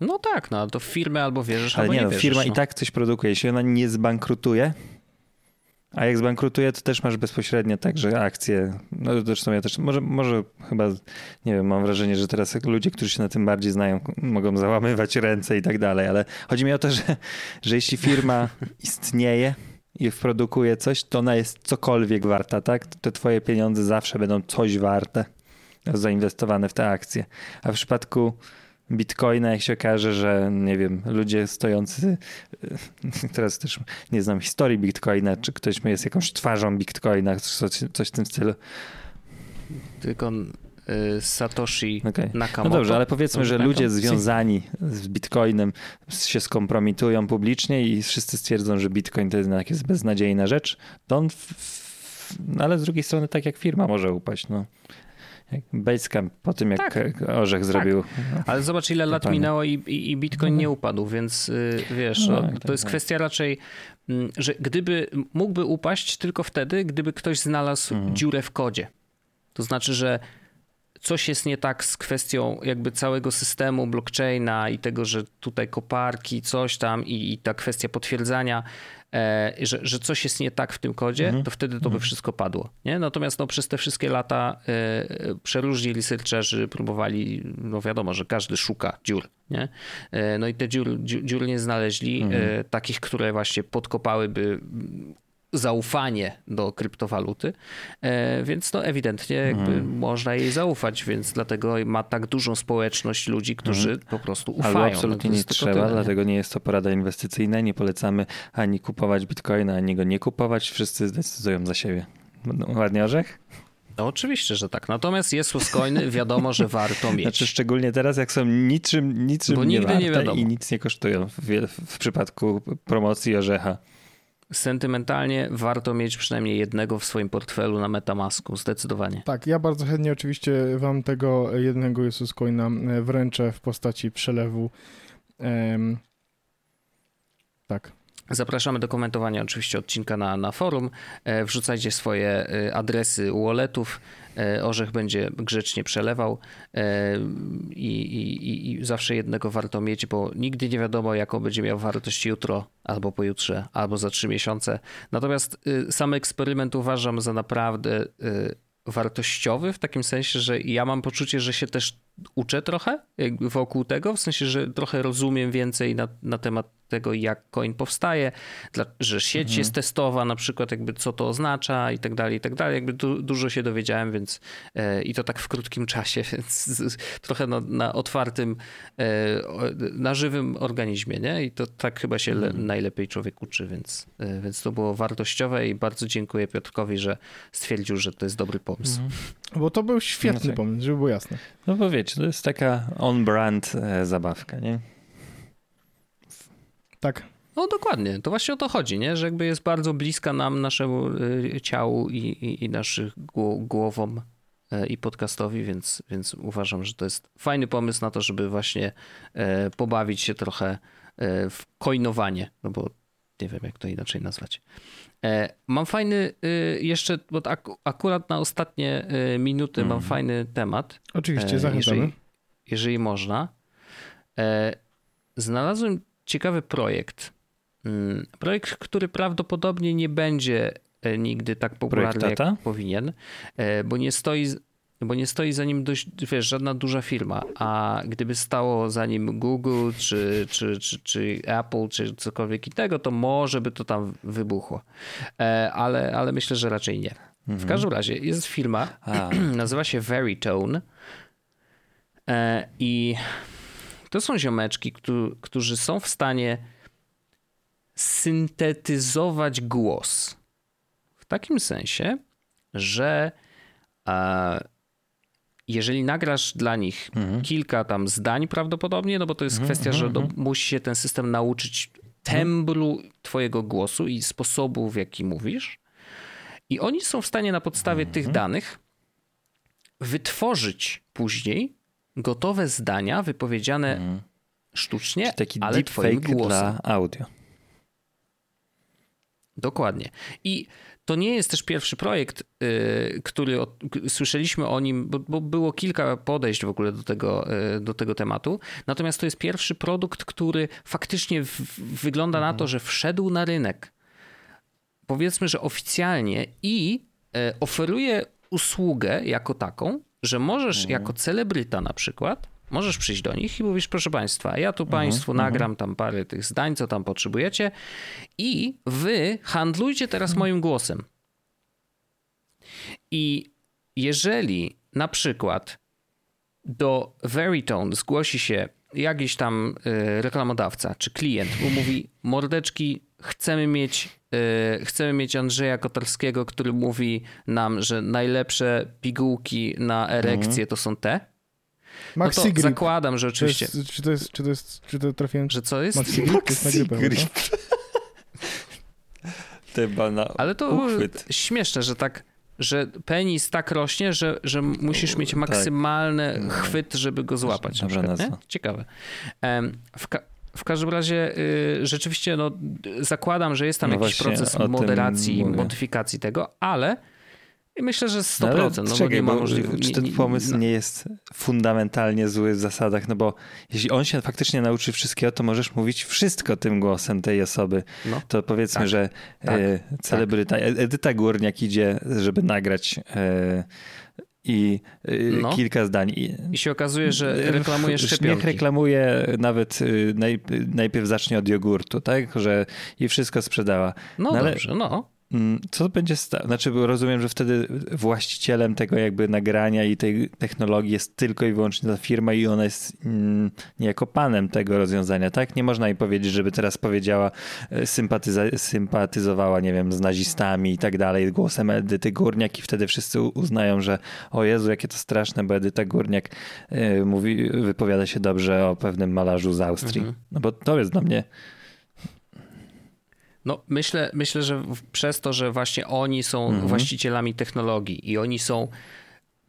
[SPEAKER 1] No tak, no to w firmę albo wierzysz,
[SPEAKER 3] Ale
[SPEAKER 1] albo
[SPEAKER 3] nie,
[SPEAKER 1] nie
[SPEAKER 3] no,
[SPEAKER 1] wierzysz.
[SPEAKER 3] firma
[SPEAKER 1] no.
[SPEAKER 3] i tak coś produkuje. Jeśli ona nie zbankrutuje, a jak zbankrutuje, to też masz bezpośrednio także akcje. No zresztą ja też, może, może chyba, nie wiem, mam wrażenie, że teraz ludzie, którzy się na tym bardziej znają, mogą załamywać ręce i tak dalej, ale chodzi mi o to, że, że jeśli firma istnieje i produkuje coś, to ona jest cokolwiek warta, tak? Te twoje pieniądze zawsze będą coś warte zainwestowane w te akcje. A w przypadku Bitcoina, jak się okaże, że nie wiem, ludzie stojący, teraz też nie znam historii Bitcoina, czy ktoś jest jakąś twarzą Bitcoina, coś, coś w tym stylu.
[SPEAKER 1] Tylko y, Satoshi
[SPEAKER 3] Okej.
[SPEAKER 1] Nakamoto.
[SPEAKER 3] No dobrze, ale powiedzmy, że ludzie związani z Bitcoinem się skompromitują publicznie i wszyscy stwierdzą, że Bitcoin to jednak jest beznadziejna rzecz, to on, w, w, no ale z drugiej strony tak jak firma może upaść, no. Basecamp po tym, jak
[SPEAKER 1] Tak.
[SPEAKER 3] Orzech zrobił.
[SPEAKER 1] Ale zobacz, ile lat minęło i, i, i Bitcoin nie upadł, więc y, wiesz,
[SPEAKER 3] No
[SPEAKER 1] no,
[SPEAKER 3] tak,
[SPEAKER 1] to
[SPEAKER 3] tak,
[SPEAKER 1] jest
[SPEAKER 3] tak.
[SPEAKER 1] kwestia raczej, mm, że gdyby mógłby upaść tylko wtedy, gdyby ktoś znalazł
[SPEAKER 3] Mhm.
[SPEAKER 1] dziurę w kodzie. To znaczy, że coś jest nie tak z kwestią jakby całego systemu blockchaina i tego, że tutaj koparki, coś tam i, i ta kwestia potwierdzania, e, że, że coś jest nie tak w tym kodzie,
[SPEAKER 3] Mhm.
[SPEAKER 1] to wtedy to by wszystko padło. Nie? Natomiast no, przez te wszystkie lata e, przeróżni researcherzy próbowali, no wiadomo, że każdy szuka dziur. Nie? E, no i te dziur, dziur, dziur nie znaleźli, e, takich, które właśnie podkopałyby zaufanie do kryptowaluty, e, więc no ewidentnie jakby można jej zaufać, więc dlatego ma tak dużą społeczność ludzi, którzy po prostu ufają.
[SPEAKER 3] Albo
[SPEAKER 1] No
[SPEAKER 3] absolutnie nie trzeba,
[SPEAKER 1] tyle,
[SPEAKER 3] dlatego nie jest to porada inwestycyjna. Nie polecamy ani kupować bitcoina, ani go nie kupować. Wszyscy zdecydują za siebie. No, Ładnie orzech?
[SPEAKER 1] No oczywiście, że tak. Natomiast jest coiny wiadomo, że warto mieć.
[SPEAKER 3] Znaczy szczególnie teraz, jak są niczym, niczym
[SPEAKER 1] Bo
[SPEAKER 3] nie
[SPEAKER 1] nigdy nie wiadomo.
[SPEAKER 3] i nic nie kosztują w, wie- w przypadku promocji orzecha.
[SPEAKER 1] Sentymentalnie warto mieć przynajmniej jednego w swoim portfelu na Metamasku, zdecydowanie.
[SPEAKER 2] Tak, ja bardzo chętnie oczywiście wam tego jednego Jesus Coina e, wręczę w postaci przelewu. Em, tak.
[SPEAKER 1] Zapraszamy do komentowania oczywiście odcinka na, na forum. E, Wrzucajcie swoje e, adresy walletów. E, Orzech będzie grzecznie przelewał i, i, i- zawsze jednego warto mieć, bo nigdy nie wiadomo, jaką będzie miał wartość jutro, albo pojutrze, albo za trzy miesiące. Natomiast sam eksperyment uważam za naprawdę wartościowy w takim sensie, że ja mam poczucie, że się też uczę trochę jakby wokół tego, w sensie, że trochę rozumiem więcej na, na temat tego, jak coin powstaje, dla, że sieć jest testowa, na przykład jakby co to oznacza i tak dalej, i tak dalej. Jakby du, dużo się dowiedziałem, więc e, i to tak w krótkim czasie, więc z, trochę na, na otwartym, e, na żywym organizmie, nie? I to tak chyba się le, najlepiej człowiek uczy, więc, e, więc to było wartościowe i bardzo dziękuję Piotrkowi, że stwierdził, że to jest dobry pomysł.
[SPEAKER 2] Bo to był świetny
[SPEAKER 3] No tak.
[SPEAKER 2] pomysł, żeby było jasne.
[SPEAKER 3] No bo wiecie, to jest taka on-brand e, zabawka, nie?
[SPEAKER 2] Tak.
[SPEAKER 1] No dokładnie, to właśnie o to chodzi, nie? że jakby jest bardzo bliska nam, naszemu y, ciału i, i, i naszych gło- głowom e, i podcastowi, więc, więc uważam, że to jest fajny pomysł na to, żeby właśnie e, pobawić się trochę e, w coinowanie, no bo nie wiem jak to inaczej nazwać. E, Mam fajny y, jeszcze, bo ak- akurat na ostatnie y, minuty mam fajny temat.
[SPEAKER 2] Oczywiście,
[SPEAKER 1] E,
[SPEAKER 2] zachęcamy.
[SPEAKER 1] Jeżeli, jeżeli można. E, Znalazłem ciekawy projekt. Mm, Projekt, który prawdopodobnie nie będzie nigdy tak popularny, jak powinien, bo nie stoi. Z- Bo nie stoi za nim dość, wiesz, żadna duża firma, a gdyby stało za nim Google, czy, czy, czy, czy Apple, czy cokolwiek innego, to może by to tam wybuchło. E, Ale, ale myślę, że raczej nie. W każdym razie jest firma,
[SPEAKER 3] A,
[SPEAKER 1] nazywa się Veritone. E, I to są ziomeczki, którzy są w stanie syntetyzować głos. W takim sensie, że jeżeli nagrasz dla nich mhm. kilka tam zdań prawdopodobnie, no bo to jest mhm, kwestia, że do, mhm. musi się ten system nauczyć tembru twojego głosu i sposobu, w jaki mówisz. I oni są w stanie na podstawie tych danych wytworzyć później gotowe zdania wypowiedziane sztucznie, Czyli taki ale twoim głosem.
[SPEAKER 3] dla audio.
[SPEAKER 1] Dokładnie. I to nie jest też pierwszy projekt, y, który od, słyszeliśmy o nim, bo, bo, było kilka podejść w ogóle do tego, y, do tego tematu. Natomiast to jest pierwszy produkt, który faktycznie w, wygląda mhm. na to, mhm. że wszedł na rynek. Powiedzmy, że oficjalnie i y, oferuje usługę jako taką, że możesz mhm. jako celebryta na przykład Możesz przyjść do nich i mówisz, proszę Państwa, ja tu mhm, Państwu mhm. nagram tam parę tych zdań, co tam potrzebujecie i wy handlujcie teraz mhm. moim głosem. I jeżeli na przykład do Veritone zgłosi się jakiś tam y, reklamodawca czy klient, bo mówi, mordeczki, chcemy mieć, y, chcemy mieć Andrzeja Kotarskiego, który mówi nam, że najlepsze pigułki na erekcję to są te, Maxi no to zakładam, że oczywiście...
[SPEAKER 2] To jest, czy, to jest, czy, to jest, czy to trafiłem...
[SPEAKER 1] Że co jest?
[SPEAKER 2] Maxi Grip? To jest na grypę, grip.
[SPEAKER 1] Ale to uchwyt. śmieszne, że tak że penis tak rośnie, że, że musisz mieć tak. maksymalny tak. chwyt, żeby go złapać. Dobra nazwa. Ciekawe. W, ka w każdym razie y, rzeczywiście no, zakładam, że jest tam no jakiś proces moderacji, modyfikacji tego, ale i myślę, że 100%. No, no, czekaj, nie ma możliwości.
[SPEAKER 3] Czy ten pomysł nie jest fundamentalnie zły w zasadach? No bo jeśli on się faktycznie nauczy wszystkiego, to możesz mówić wszystko tym głosem tej osoby. No, to powiedzmy, tak, że tak, e, celebryta, tak. Edyta Górniak idzie, żeby nagrać e, i e, no. kilka zdań. I,
[SPEAKER 1] I się okazuje, że reklamuje szczepionki.
[SPEAKER 3] Niech reklamuje nawet e, naj, najpierw zacznie od jogurtu, tak? Że i wszystko sprzedała.
[SPEAKER 1] No, no dobrze, ale, no.
[SPEAKER 3] Mm, co będzie stało? Znaczy, rozumiem, że wtedy właścicielem tego jakby nagrania i tej technologii jest tylko i wyłącznie ta firma i ona jest mm, niejako panem tego rozwiązania, tak? Nie można jej powiedzieć, żeby teraz powiedziała, e, sympatyza- sympatyzowała, nie wiem, z nazistami i tak dalej, głosem Edyty Górniak i wtedy wszyscy uznają, że o Jezu, jakie to straszne, bo Edyta Górniak y, mówi, wypowiada się dobrze o pewnym malarzu z Austrii. Mhm. No bo to jest dla mnie
[SPEAKER 1] no, myślę, myślę, że przez to, że właśnie oni są mhm. właścicielami technologii i oni są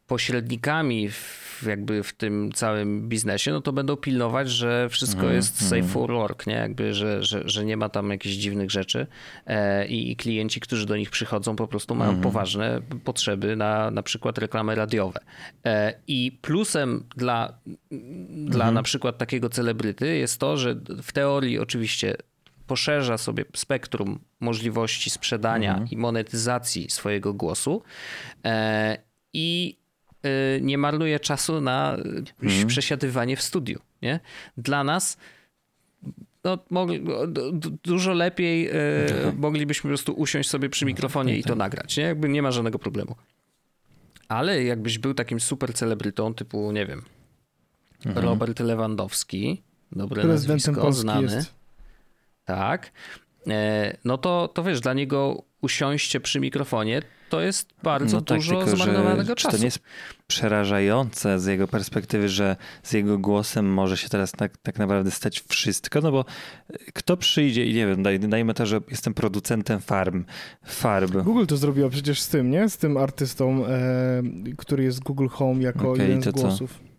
[SPEAKER 1] pośrednikami w, jakby w tym całym biznesie, no to będą pilnować, że wszystko mhm. jest safe mhm. for work, nie? Jakby, że, że, że nie ma tam jakichś dziwnych rzeczy e, i, i, klienci, którzy do nich przychodzą po prostu mają mhm. poważne potrzeby na na przykład reklamy radiowe. E, I plusem dla, dla mhm. na przykład takiego celebryty jest to, że w teorii oczywiście poszerza sobie spektrum możliwości sprzedania mhm. i monetyzacji swojego głosu e, i e, nie marnuje czasu na mhm. przesiadywanie w studiu. Nie? Dla nas no, mogli, dużo lepiej mhm. moglibyśmy po prostu usiąść sobie przy mikrofonie i to nagrać. Nie? Jakby nie ma żadnego problemu. Ale jakbyś był takim super celebrytą typu, nie wiem, mhm. Robert Lewandowski, dobre nazwisko, znany. Jest tak, e, no to, to wiesz, dla niego usiąście przy mikrofonie to jest bardzo no tak, dużo tylko, zmarnowanego że, czasu.
[SPEAKER 3] Czy to nie jest przerażające z jego perspektywy, że z jego głosem może się teraz tak, tak naprawdę stać wszystko? No bo kto przyjdzie i nie wiem, daj, dajmy to, że jestem producentem farm, farb.
[SPEAKER 2] Google to zrobiło przecież z tym, nie? Z tym artystą, e, który jest Google Home jako okay, jeden z głosów. Co?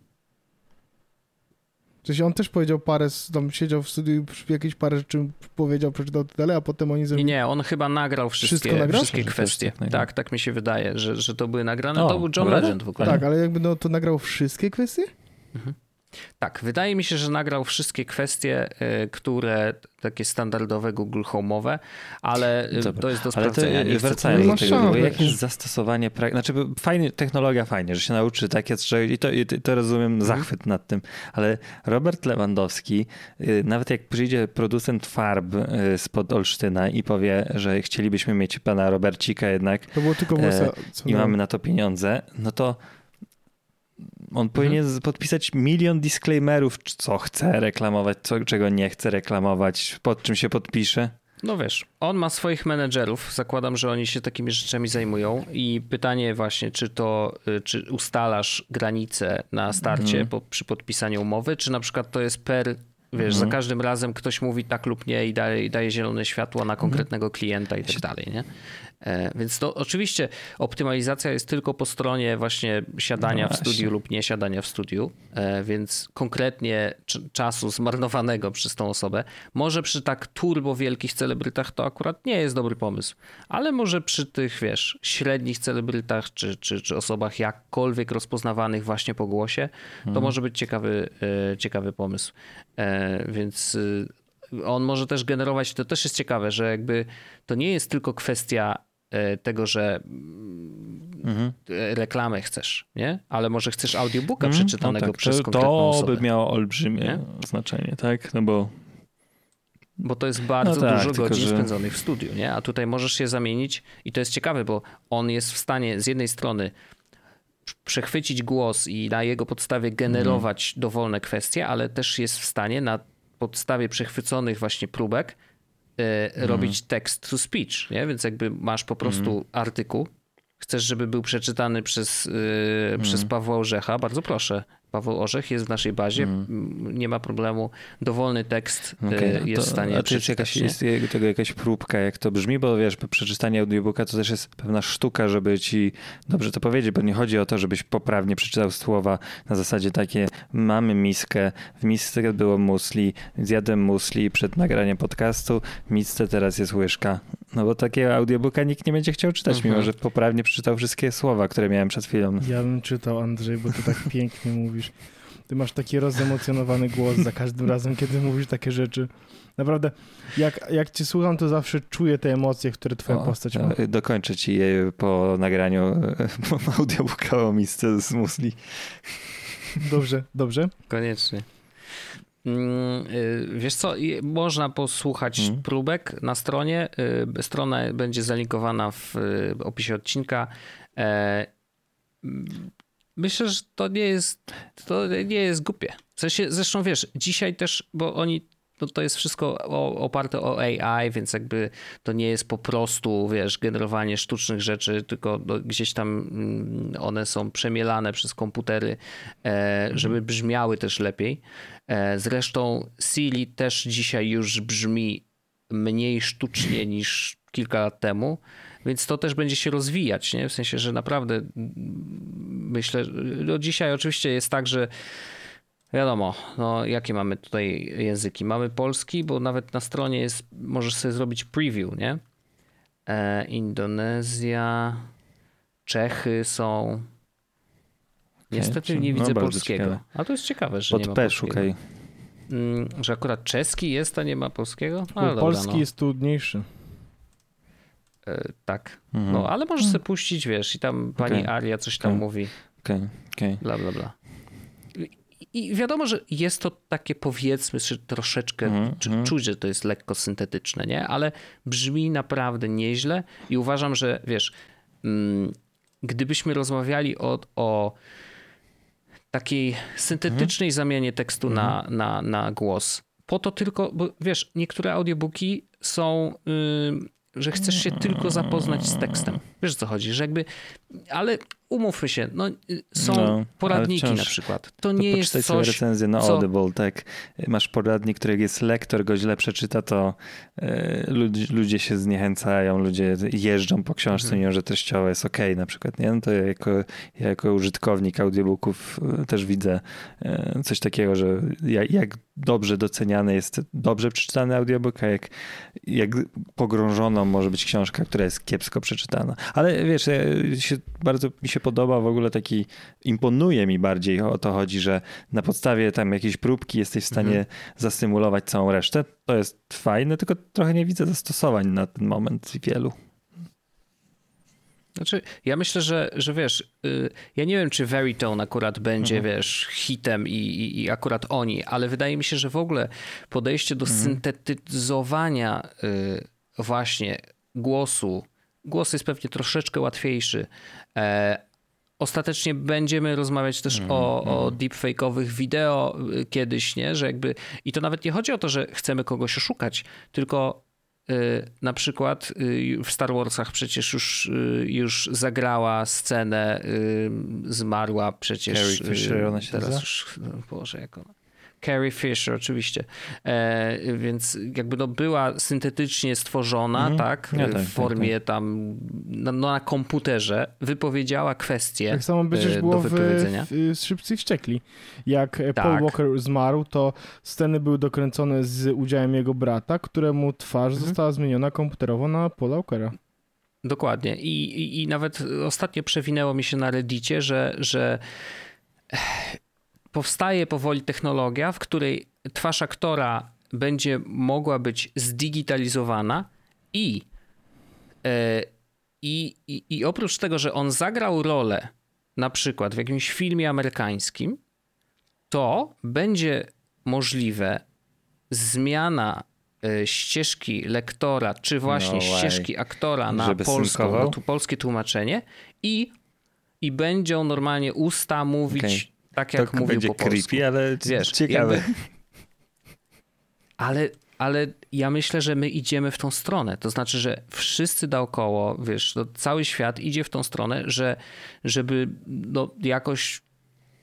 [SPEAKER 2] W sensie on też powiedział parę, tam siedział w studiu, jakieś parę rzeczy powiedział, przeczytał tyle, a potem oni
[SPEAKER 1] zrobili... Nie, nie, on chyba nagrał wszystkie, nagrał? wszystkie kwestie. Tak, tak mi się wydaje, że, że to były nagrane. O, to był John Legend w ogóle.
[SPEAKER 2] Tak, ale jakby no, to nagrał wszystkie kwestie? Mhm.
[SPEAKER 1] Tak, wydaje mi się, że nagrał wszystkie kwestie, y, które takie standardowe Google Home'owe, ale y, Dobra. to jest do sprawdzenia. Ale to,
[SPEAKER 3] wracając do tego, bo jakie jest zastosowanie, znaczy fajnie, technologia fajnie, że się nauczy takie, że i to, i to rozumiem mhm. zachwyt nad tym, ale Robert Lewandowski, nawet jak przyjdzie producent farb spod Olsztyna i powie, że chcielibyśmy mieć pana Robercika jednak
[SPEAKER 2] to było tylko
[SPEAKER 3] i mamy na to pieniądze, no to on powinien mhm. podpisać milion disclaimerów, co chce reklamować, co, czego nie chce reklamować, pod czym się podpisze.
[SPEAKER 1] No wiesz, on ma swoich menedżerów, zakładam, że oni się takimi rzeczami zajmują i pytanie właśnie, czy to, y, czy ustalasz granice na starcie mm. po, przy podpisaniu umowy, czy na przykład to jest per Wiesz, za mhm. każdym razem ktoś mówi tak lub nie i daje, daje zielone światło na konkretnego klienta i tak dalej, nie? E, więc to oczywiście optymalizacja jest tylko po stronie właśnie siadania no w studiu lub nie siadania w studiu, e, więc konkretnie czasu zmarnowanego przez tą osobę. Może przy tak turbo wielkich celebrytach to akurat nie jest dobry pomysł, ale może przy tych, wiesz, średnich celebrytach czy, czy, czy osobach jakkolwiek rozpoznawanych właśnie po głosie, to hmm. może być ciekawy, e, ciekawy pomysł. Więc on może też generować, to też jest ciekawe, że jakby to nie jest tylko kwestia tego, że mhm. reklamę chcesz, nie? Ale może chcesz audiobooka mhm. przeczytanego no tak, przez to, konkretną
[SPEAKER 3] to
[SPEAKER 1] osobę.
[SPEAKER 3] To by miało olbrzymie nie? znaczenie, tak? No bo...
[SPEAKER 1] Bo to jest bardzo no tak, dużo tylko, godzin że... spędzonych w studiu, nie? A tutaj możesz się zamienić i to jest ciekawe, bo on jest w stanie z jednej strony przechwycić głos i na jego podstawie generować mhm. dowolne kwestie, ale też jest w stanie na podstawie przechwyconych właśnie próbek mm. robić text to speech, nie? Więc jakby masz po prostu mm. artykuł, chcesz, żeby był przeczytany przez, przez mhm. Pawła Orzecha, bardzo proszę. Paweł Orzech jest w naszej bazie, mm. nie ma problemu. Dowolny tekst okay, y, jest to, w stanie
[SPEAKER 3] a czy jakaś, jest tego jakaś próbka, jak to brzmi? Bo wiesz, przeczytanie audiobooka to też jest pewna sztuka, żeby ci dobrze to powiedzieć, bo nie chodzi o to, żebyś poprawnie przeczytał słowa na zasadzie takie mamy miskę, w misce było musli, zjadłem musli przed nagraniem podcastu, w misce teraz jest łyżka. No bo takiego audiobooka nikt nie będzie chciał czytać, mimo mhm. że poprawnie przeczytał wszystkie słowa, które miałem przed chwilą.
[SPEAKER 2] Ja bym czytał, Andrzej, bo ty tak pięknie mówisz. Ty masz taki rozemocjonowany głos za każdym razem, kiedy mówisz takie rzeczy. Naprawdę, jak, jak cię słucham, to zawsze czuję te emocje, które twoja o, postać ma.
[SPEAKER 3] Dokończę ci je po nagraniu audiobooka o misce z musli.
[SPEAKER 2] Dobrze, dobrze.
[SPEAKER 1] Koniecznie. Mm, y, wiesz co, można posłuchać mm. próbek na stronie. Strona będzie zalinkowana w opisie odcinka. Myślę, że to nie jest, to nie jest głupie. W sensie, zresztą wiesz, dzisiaj też, bo oni no to jest wszystko oparte o AI, więc jakby to nie jest po prostu, wiesz, generowanie sztucznych rzeczy, tylko no, gdzieś tam mm, one są przemielane przez komputery, e, żeby mhm. brzmiały też lepiej. E, zresztą Siri też dzisiaj już brzmi mniej sztucznie niż kilka lat temu, więc to też będzie się rozwijać, nie? W sensie, że naprawdę myślę, no dzisiaj oczywiście jest tak, że Wiadomo, no jakie mamy tutaj języki? Mamy polski, bo nawet na stronie jest, możesz sobie zrobić preview, nie? E, Indonezja, Czechy są. Niestety nie no, widzę polskiego. Ciekawe. A to jest ciekawe, że Pod nie ma P szukaj. Mm, że akurat czeski jest, a nie ma polskiego?
[SPEAKER 2] No, dobra, polski no. jest trudniejszy.
[SPEAKER 1] E, tak. Mhm. No, ale możesz sobie puścić, wiesz, i tam pani okay. Aria coś tam okay. mówi.
[SPEAKER 3] Okej, okay. okej.
[SPEAKER 1] Bla, bla, bla. I wiadomo, że jest to takie powiedzmy, że troszeczkę, mm, czy, mm. czuć, że to jest lekko syntetyczne, nie? Ale brzmi naprawdę nieźle i uważam, że wiesz, mm, gdybyśmy rozmawiali o, o takiej syntetycznej mm. zamianie tekstu na, mhm. na, na głos, po to tylko, bo wiesz, niektóre audiobooki są... Yy, że chcesz się tylko zapoznać z tekstem. Wiesz o co chodzi, że jakby, ale umówmy się, no, są no, poradniki na przykład. To nie to jest coś...
[SPEAKER 3] sobie recenzję na co... Audible, tak. Masz poradnik, którego jest lektor, go źle przeczyta, to e, ludzie, się zniechęcają, ludzie jeżdżą po książce, mhm. mimo że treściowo jest ok na przykład, nie? No to ja jako, ja jako użytkownik audiobooków e, też widzę e, coś takiego, że jak, jak dobrze doceniany jest dobrze przeczytany audiobook, a jak, jak pogrążoną może być książka, która jest kiepsko przeczytana. Ale wiesz, się, bardzo mi się podoba w ogóle taki, imponuje mi bardziej o to chodzi, że na podstawie tam jakiejś próbki jesteś w stanie mhm. zasymulować całą resztę. To jest fajne, tylko trochę nie widzę zastosowań na ten moment wielu.
[SPEAKER 1] Znaczy, ja myślę, że, że wiesz, yy, ja nie wiem, czy Veritone akurat będzie, mhm. wiesz, hitem i, i, i, akurat oni, ale wydaje mi się, że w ogóle podejście do mhm. syntetyzowania yy, właśnie głosu, głos jest pewnie troszeczkę łatwiejszy, e, ostatecznie będziemy rozmawiać też mm, o, mm. o deepfake'owych wideo y, kiedyś, nie? Że jakby, I to nawet nie chodzi o to, że chcemy kogoś oszukać, tylko y, na przykład y, w Star Warsach przecież już, już zagrała scenę, zmarła przecież.
[SPEAKER 3] Carrie Fisher ona się teraz już,
[SPEAKER 1] no, Boże, jak ona. Carrie Fisher oczywiście, e, więc jakby no była syntetycznie stworzona, mm. tak, ja tak, w formie tak, tak. tam no, na komputerze, wypowiedziała kwestię
[SPEAKER 2] Tak samo przecież e, było w, w Szybcy Wściekli. Jak tak. Paul Walker zmarł, to sceny były dokręcone z udziałem jego brata, któremu twarz mhm. została zmieniona komputerowo na Paula Walkera.
[SPEAKER 1] Dokładnie. I, i, I nawet ostatnio przewinęło mi się na Reddicie, że, że powstaje powoli technologia, w której twarz aktora będzie mogła być zdigitalizowana i, e, i, i, i oprócz tego, że on zagrał rolę na przykład w jakimś filmie amerykańskim, to będzie możliwe zmiana e, ścieżki lektora, czy właśnie no ścieżki aktora na polską, na tu polskie tłumaczenie i, i będzie normalnie usta mówić okay tak jak to mówił
[SPEAKER 3] będzie
[SPEAKER 1] po polsku.
[SPEAKER 3] creepy, ale Wiesz, ciekawe. Jakby...
[SPEAKER 1] Ale, ale ja myślę, że my idziemy w tą stronę. To znaczy, że wszyscy dookoło, wiesz, no, cały świat idzie w tą stronę, że żeby no, jakoś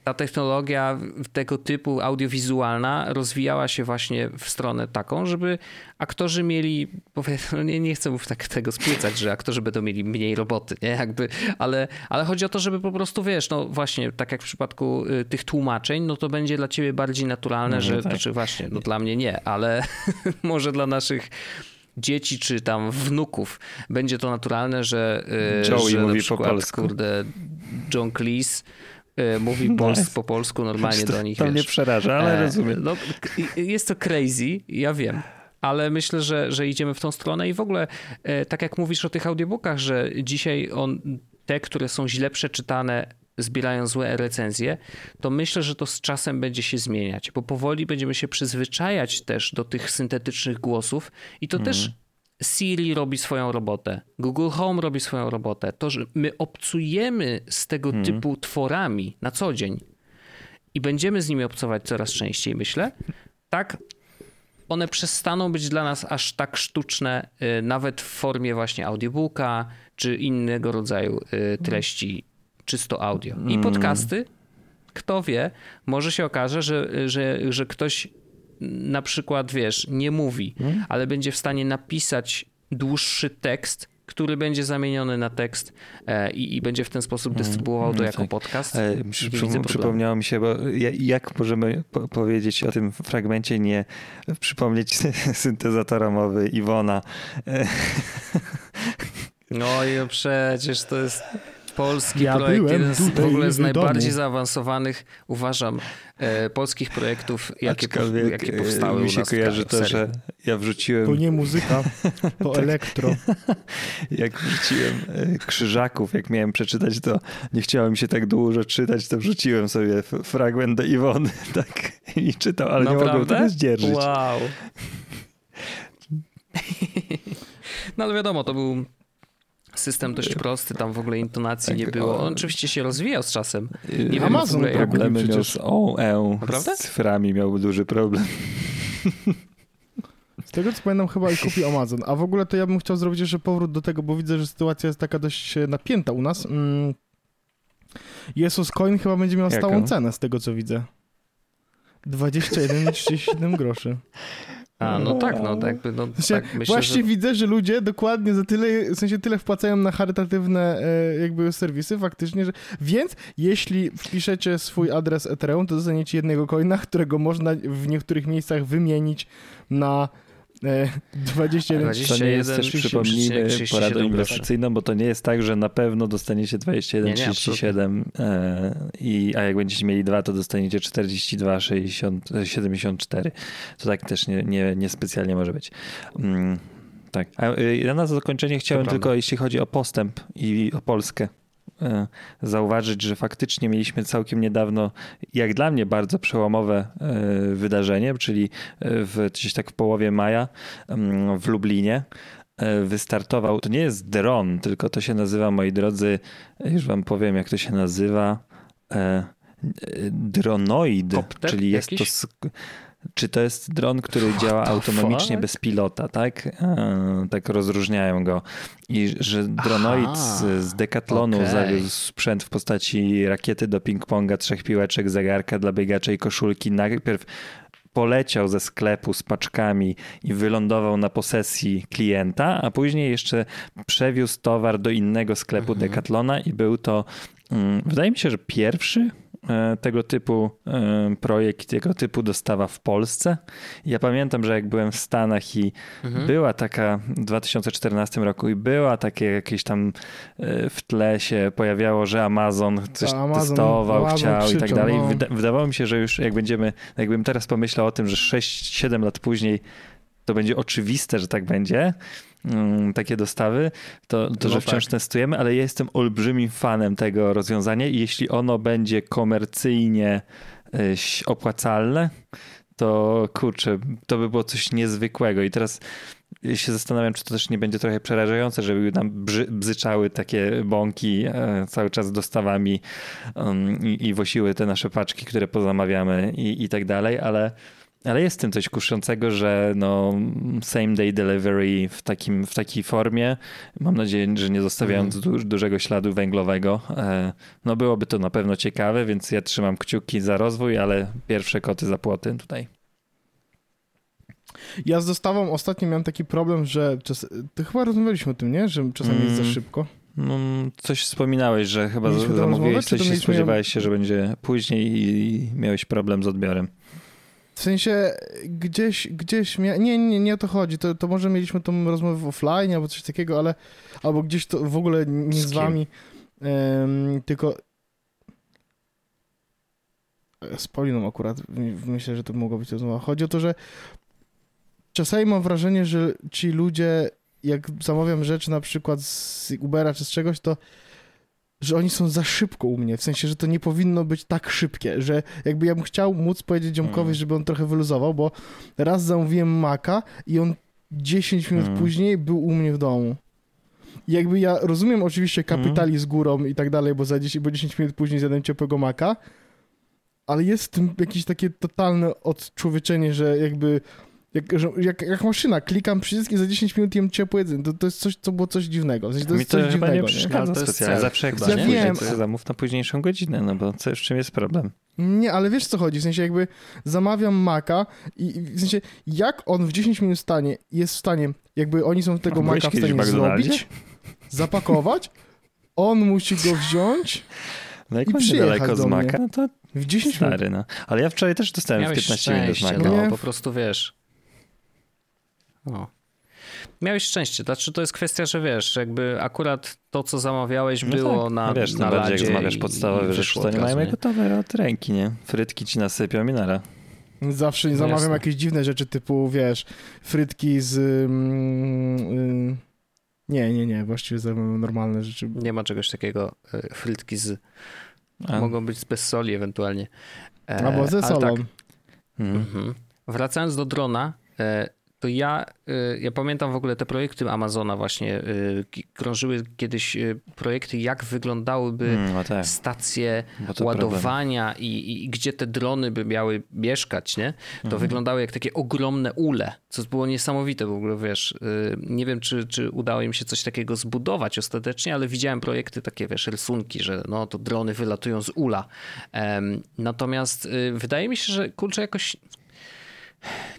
[SPEAKER 1] ta technologia tego typu audiowizualna rozwijała się właśnie w stronę taką, żeby aktorzy mieli, no nie, nie chcę tak tego spłycać, że aktorzy będą mieli mniej roboty, nie? Jakby, ale, ale chodzi o to, żeby po prostu, wiesz, no właśnie, tak jak w przypadku y, tych tłumaczeń, no to będzie dla ciebie bardziej naturalne, no, że, tak. znaczy właśnie, no dla mnie nie, ale może dla naszych dzieci czy tam wnuków będzie to naturalne, że,
[SPEAKER 3] y, Joey że mówi na przykład, po polsku.
[SPEAKER 1] kurde, John Cleese mówi pols po polsku normalnie do nich.
[SPEAKER 3] To wiesz. mnie przeraża, ale e, rozumiem. No,
[SPEAKER 1] jest to crazy, ja wiem. Ale myślę, że, że idziemy w tą stronę i w ogóle, e, tak jak mówisz o tych audiobookach, że dzisiaj on, te, które są źle przeczytane, zbierają złe recenzje, to myślę, że to z czasem będzie się zmieniać, bo powoli będziemy się przyzwyczajać też do tych syntetycznych głosów i to też mhm. Siri robi swoją robotę, Google Home robi swoją robotę. To, że my obcujemy z tego hmm. typu tworami na co dzień i będziemy z nimi obcować coraz częściej, myślę, tak one przestaną być dla nas aż tak sztuczne, y, nawet w formie właśnie audiobooka czy innego rodzaju y, treści czysto audio. I hmm. podcasty, kto wie, może się okaże, że, że, że ktoś na przykład, wiesz, nie mówi, hmm? ale będzie w stanie napisać dłuższy tekst, który będzie zamieniony na tekst e, i, i, będzie w ten sposób hmm. dystrybuował to no jako tak. podcast. E,
[SPEAKER 3] przy, przypomniało mi się, bo jak możemy po powiedzieć o tym fragmencie, nie przypomnieć syntezatora mowy Iwona. E,
[SPEAKER 1] no i przecież to jest polski ja projekt, jeden z, w ogóle z najbardziej zaawansowawanych, uważam, e, polskich projektów, jakie, jakie powstały
[SPEAKER 3] mi się kojarzy to, że ja wrzuciłem...
[SPEAKER 2] To nie muzyka, to tak. elektro.
[SPEAKER 3] jak wrzuciłem e, Krzyżaków, jak miałem przeczytać to, nie chciałem się tak dużo czytać, to wrzuciłem sobie fragment do Iwony, tak, i czytał, ale Naprawdę? nie mogłem tego zdzierżyć.
[SPEAKER 1] Wow. No ale wiadomo, to był System dość prosty, tam w ogóle intonacji nie tak, było. On oczywiście się rozwijał z czasem.
[SPEAKER 3] Nie wiem Amazon wiem, problemy miał z OE, z cyframi miał duży problem.
[SPEAKER 2] Z tego co pamiętam chyba i kupił Amazon. A w ogóle to ja bym chciał zrobić jeszcze powrót do tego, bo widzę, że sytuacja jest taka dość napięta u nas. Mm. Jesus Coin chyba będzie miał stałą cenę z tego co widzę. 21,37 groszy.
[SPEAKER 1] A, no tak, no tak jakby, no, tak,
[SPEAKER 2] myślę, Właśnie że... widzę, że ludzie dokładnie za tyle, w sensie tyle wpłacają na charytatywne e, jakby serwisy faktycznie, że więc jeśli wpiszecie swój adres Ethereum, to dostaniecie jednego coina, którego można w niektórych miejscach wymienić na 21,
[SPEAKER 3] 21 to nie jest też, przypomnijmy, poradą inwestycyjną, bo to nie jest tak, że na pewno dostaniecie 21,37 e, i, a jak będziecie mieli dwa, to dostaniecie 42,74. To tak też nie, nie, nie specjalnie może być. Mm, tak. A e, na zakończenie chciałem tylko, jeśli chodzi o postęp i o Polskę, E, zauważyć, że faktycznie mieliśmy całkiem niedawno, jak dla mnie, bardzo przełomowe e, wydarzenie, czyli w, gdzieś tak w połowie maja w Lublinie e, wystartował, to nie jest dron, tylko to się nazywa, moi drodzy, już wam powiem, jak to się nazywa, e, dronoid,
[SPEAKER 1] Kopter
[SPEAKER 3] czyli jest
[SPEAKER 1] jakiś?
[SPEAKER 3] to... Czy to jest dron, który działa
[SPEAKER 1] the
[SPEAKER 3] autonomicznie
[SPEAKER 1] fuck?
[SPEAKER 3] bez pilota, tak? E, tak rozróżniają go. I że dronoid
[SPEAKER 1] Aha,
[SPEAKER 3] z, z Decathlonu
[SPEAKER 1] okej.
[SPEAKER 3] zawiózł sprzęt w postaci rakiety do ping-ponga, trzech piłeczek, zegarka dla biegacza i koszulki. Najpierw poleciał ze sklepu z paczkami i wylądował na posesji klienta, a później jeszcze przewiózł towar do innego sklepu
[SPEAKER 1] Mhm.
[SPEAKER 3] Decathlona i był to, mm, wydaje mi się, że pierwszy tego typu e, projekt, tego typu dostawa w Polsce. Ja pamiętam, że jak byłem w Stanach i
[SPEAKER 1] Mhm.
[SPEAKER 3] była taka w 2014 roku i była takie jakieś tam e, w tle się pojawiało, że Amazon coś
[SPEAKER 2] Amazon-
[SPEAKER 3] testował,
[SPEAKER 2] Amazon
[SPEAKER 3] chciał i tak dalej.
[SPEAKER 2] no.
[SPEAKER 3] Wyda wydawało mi się, że już jak będziemy, jakbym teraz pomyślał o tym, że 6-7 lat później to będzie oczywiste, że tak będzie, mm, takie dostawy, to, to
[SPEAKER 1] No
[SPEAKER 3] że wciąż
[SPEAKER 1] tak.
[SPEAKER 3] testujemy, ale ja jestem olbrzymim fanem tego rozwiązania i jeśli ono będzie komercyjnie ś- opłacalne, to kurczę, to by było coś niezwykłego. I teraz się zastanawiam, czy to też nie będzie trochę przerażające, żeby nam bzyczały takie bąki e, cały czas dostawami um, i, i wosiły te nasze paczki, które pozamawiamy i, i tak dalej, ale, ale jest w tym coś kuszącego, że no, same day delivery w, takim, w takiej formie, mam nadzieję, że nie zostawiając du, dużego śladu węglowego, e, no byłoby to na pewno ciekawe, więc ja trzymam kciuki za rozwój, ale pierwsze koty za płoty tutaj.
[SPEAKER 2] Ja z dostawą ostatnio miałem taki problem, że czas... to chyba rozmawialiśmy o tym, nie? Że czasami jest za
[SPEAKER 3] Mm.
[SPEAKER 2] szybko.
[SPEAKER 3] No, coś wspominałeś, że chyba
[SPEAKER 2] Mieliśmy rozmowę,
[SPEAKER 3] zamówiłeś coś i spodziewałeś się, że będzie później i miałeś problem z odbiorem.
[SPEAKER 2] W sensie gdzieś, gdzieś mia... nie, nie, nie o to chodzi. To, to może mieliśmy tą rozmowę w offline albo coś takiego, ale albo gdzieś to w ogóle nie
[SPEAKER 3] Z
[SPEAKER 2] z, wami, em, tylko z Poliną akurat myślę, że to mogła być rozmowa. Chodzi o to, że czasami mam wrażenie, że ci ludzie, jak zamawiam rzeczy na przykład z Ubera czy z czegoś, to że oni są za szybko u mnie, w sensie, że to nie powinno być tak szybkie, że jakby ja bym chciał móc powiedzieć ziomkowi,
[SPEAKER 3] Mm.
[SPEAKER 2] żeby on trochę wyluzował, bo raz zamówiłem maka i on 10 minut
[SPEAKER 3] Mm.
[SPEAKER 2] później był u mnie w domu. I jakby ja rozumiem oczywiście kapitalizm górą i tak dalej, bo za 10, bo 10 minut później zjadłem ciepłego maka, ale jest w tym jakieś takie totalne odczłowieczenie, że jakby jak, jak, jak maszyna, klikam przycisk i za 10 minut jem ciepłe jedzenie. To, to jest coś, co było coś dziwnego. W sensie, to
[SPEAKER 3] Mi
[SPEAKER 2] jest
[SPEAKER 3] to
[SPEAKER 2] coś
[SPEAKER 3] chyba
[SPEAKER 2] dziwnego,
[SPEAKER 3] nie przeszkadza
[SPEAKER 1] No,
[SPEAKER 3] specjalnie. Zawsze jak
[SPEAKER 1] chyba,
[SPEAKER 3] chcesz
[SPEAKER 2] nie?
[SPEAKER 3] później,
[SPEAKER 2] wiem.
[SPEAKER 3] to sobie zamów na późniejszą godzinę, no bo co, w czym jest problem?
[SPEAKER 2] Nie, ale wiesz co chodzi, w sensie jakby zamawiam maka i i w sensie jak on w 10 minut stanie, jest w stanie, jakby oni są tego maka w
[SPEAKER 3] w
[SPEAKER 2] stanie zrobić, zapakować, on musi go wziąć
[SPEAKER 3] No jak
[SPEAKER 2] I przyjechać
[SPEAKER 3] daleko z
[SPEAKER 2] do mnie.
[SPEAKER 3] Maka, no to
[SPEAKER 2] w 10 minut.
[SPEAKER 3] stary, no. Ale ja wczoraj też dostałem w
[SPEAKER 1] Miałeś
[SPEAKER 3] 15 minut z Maka.
[SPEAKER 1] no,
[SPEAKER 2] Nie.
[SPEAKER 1] po prostu wiesz. O. Miałeś szczęście, znaczy to jest kwestia, że wiesz, jakby akurat to, co zamawiałeś,
[SPEAKER 3] No
[SPEAKER 1] było
[SPEAKER 3] tak.
[SPEAKER 1] na
[SPEAKER 3] no wiesz,
[SPEAKER 1] na
[SPEAKER 3] tym bardziej jak zamawiasz podstawowe rzeczy, to
[SPEAKER 1] od
[SPEAKER 3] nie mamy gotowe od ręki, nie? Frytki ci nasypią i nara.
[SPEAKER 2] Zawsze
[SPEAKER 1] No
[SPEAKER 2] zamawiam
[SPEAKER 1] jasne.
[SPEAKER 2] jakieś dziwne rzeczy typu, wiesz, frytki z... mm, y, nie, nie, nie, właściwie zamawiam normalne rzeczy.
[SPEAKER 1] Nie ma czegoś takiego. e, Frytki z,
[SPEAKER 3] A,
[SPEAKER 1] mogą być bez soli ewentualnie. E,
[SPEAKER 2] Albo ze
[SPEAKER 1] ale
[SPEAKER 2] solą.
[SPEAKER 1] Tak. Mhm. Wracając do drona, e, to ja, e, ja pamiętam w ogóle te projekty Amazona właśnie. ki- Krążyły kiedyś e, projekty, jak wyglądałyby
[SPEAKER 3] Mm, no tak,
[SPEAKER 1] stacje
[SPEAKER 3] to
[SPEAKER 1] ładowania i, i, gdzie te drony by miały mieszkać, nie? To
[SPEAKER 3] Mhm.
[SPEAKER 1] wyglądały jak takie ogromne ule, co było niesamowite w ogóle, wiesz. y, Nie wiem, czy, czy udało im się coś takiego zbudować ostatecznie, ale widziałem projekty takie, wiesz, rysunki, że no to drony wylatują z ula. Natomiast y, wydaje mi się, że kurczę jakoś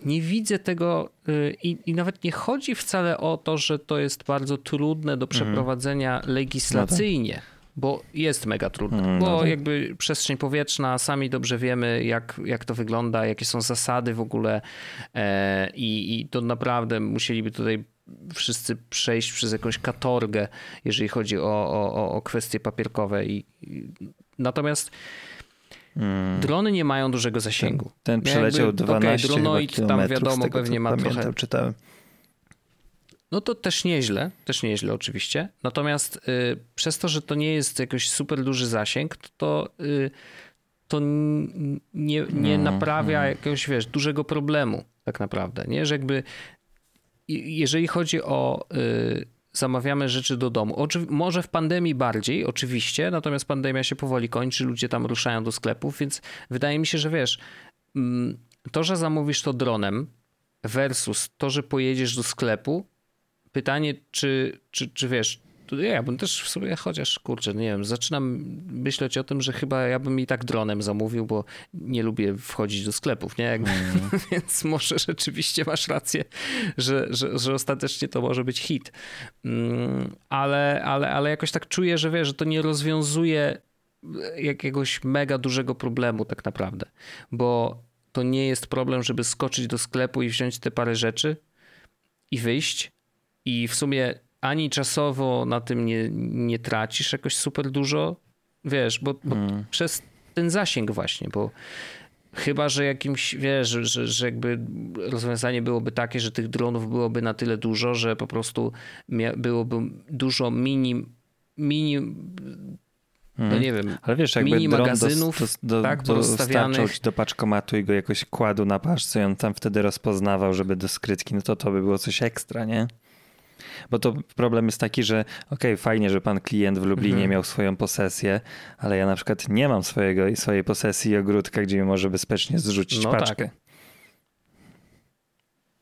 [SPEAKER 1] nie widzę tego y, i, i nawet nie chodzi wcale o to, że to jest bardzo trudne do przeprowadzenia legislacyjnie. Bo jest mega trudne,
[SPEAKER 3] Mm,
[SPEAKER 1] bo
[SPEAKER 3] no tak.
[SPEAKER 1] jakby przestrzeń powietrzna, sami dobrze wiemy, jak, jak to wygląda, jakie są zasady w ogóle e, i, i to naprawdę musieliby tutaj wszyscy przejść przez jakąś katorgę, jeżeli chodzi o, o, o- o kwestie papierkowe. I, i, natomiast
[SPEAKER 3] Mm.
[SPEAKER 1] drony nie mają dużego zasięgu.
[SPEAKER 3] Ten przeleciał
[SPEAKER 1] jakby,
[SPEAKER 3] 12
[SPEAKER 1] okej,
[SPEAKER 3] chyba
[SPEAKER 1] dronoid tam wiadomo,
[SPEAKER 3] tego,
[SPEAKER 1] pewnie ma
[SPEAKER 3] pamiętam,
[SPEAKER 1] trochę-
[SPEAKER 3] czytałem.
[SPEAKER 1] No to też nieźle, też nieźle oczywiście. Natomiast y, przez to, że to nie jest jakoś super duży zasięg, to, y, to nie, nie
[SPEAKER 3] Mm,
[SPEAKER 1] naprawia
[SPEAKER 3] mm.
[SPEAKER 1] jakiegoś, wiesz, dużego problemu tak naprawdę, nie? Że jakby jeżeli chodzi o y, zamawiamy rzeczy do domu, Oczy, może w pandemii bardziej, oczywiście, natomiast pandemia się powoli kończy, ludzie tam ruszają do sklepów, więc wydaje mi się, że wiesz, mm, to, że zamówisz to dronem versus to, że pojedziesz do sklepu, pytanie, czy, czy, czy wiesz, ja bym też w sobie, chociaż kurczę, nie wiem, zaczynam myśleć o tym, że chyba ja bym i tak dronem zamówił, bo nie lubię wchodzić do sklepów, nie? Jakby, mm. Więc może rzeczywiście masz rację, że, że, że ostatecznie to może być hit. Mm, ale, ale, ale jakoś tak czuję, że wiesz, że to nie rozwiązuje jakiegoś mega dużego problemu tak naprawdę, bo to nie jest problem, żeby skoczyć do sklepu i wziąć te parę rzeczy i wyjść i w sumie ani czasowo na tym nie, nie tracisz jakoś super dużo, wiesz, bo, bo hmm. przez ten zasięg właśnie, bo chyba, że jakimś, wiesz, że, że jakby rozwiązanie byłoby takie, że tych dronów byłoby na tyle dużo, że po prostu byłoby dużo mini, mini no hmm. nie wiem,
[SPEAKER 3] ale wiesz, jakby mini magazynów do, do, tak, do, do paczkomatu i go jakoś kładł na paczce i on tam wtedy rozpoznawał, żeby do skrytki, no to to by było coś ekstra, nie? Bo to problem jest taki, że okej, okay, fajnie, że pan klient w Lublinie mhm. miał swoją posesję, ale ja na przykład nie mam swojego, swojej posesji ogródka, gdzie mi może bezpiecznie zrzucić no paczkę. Tak.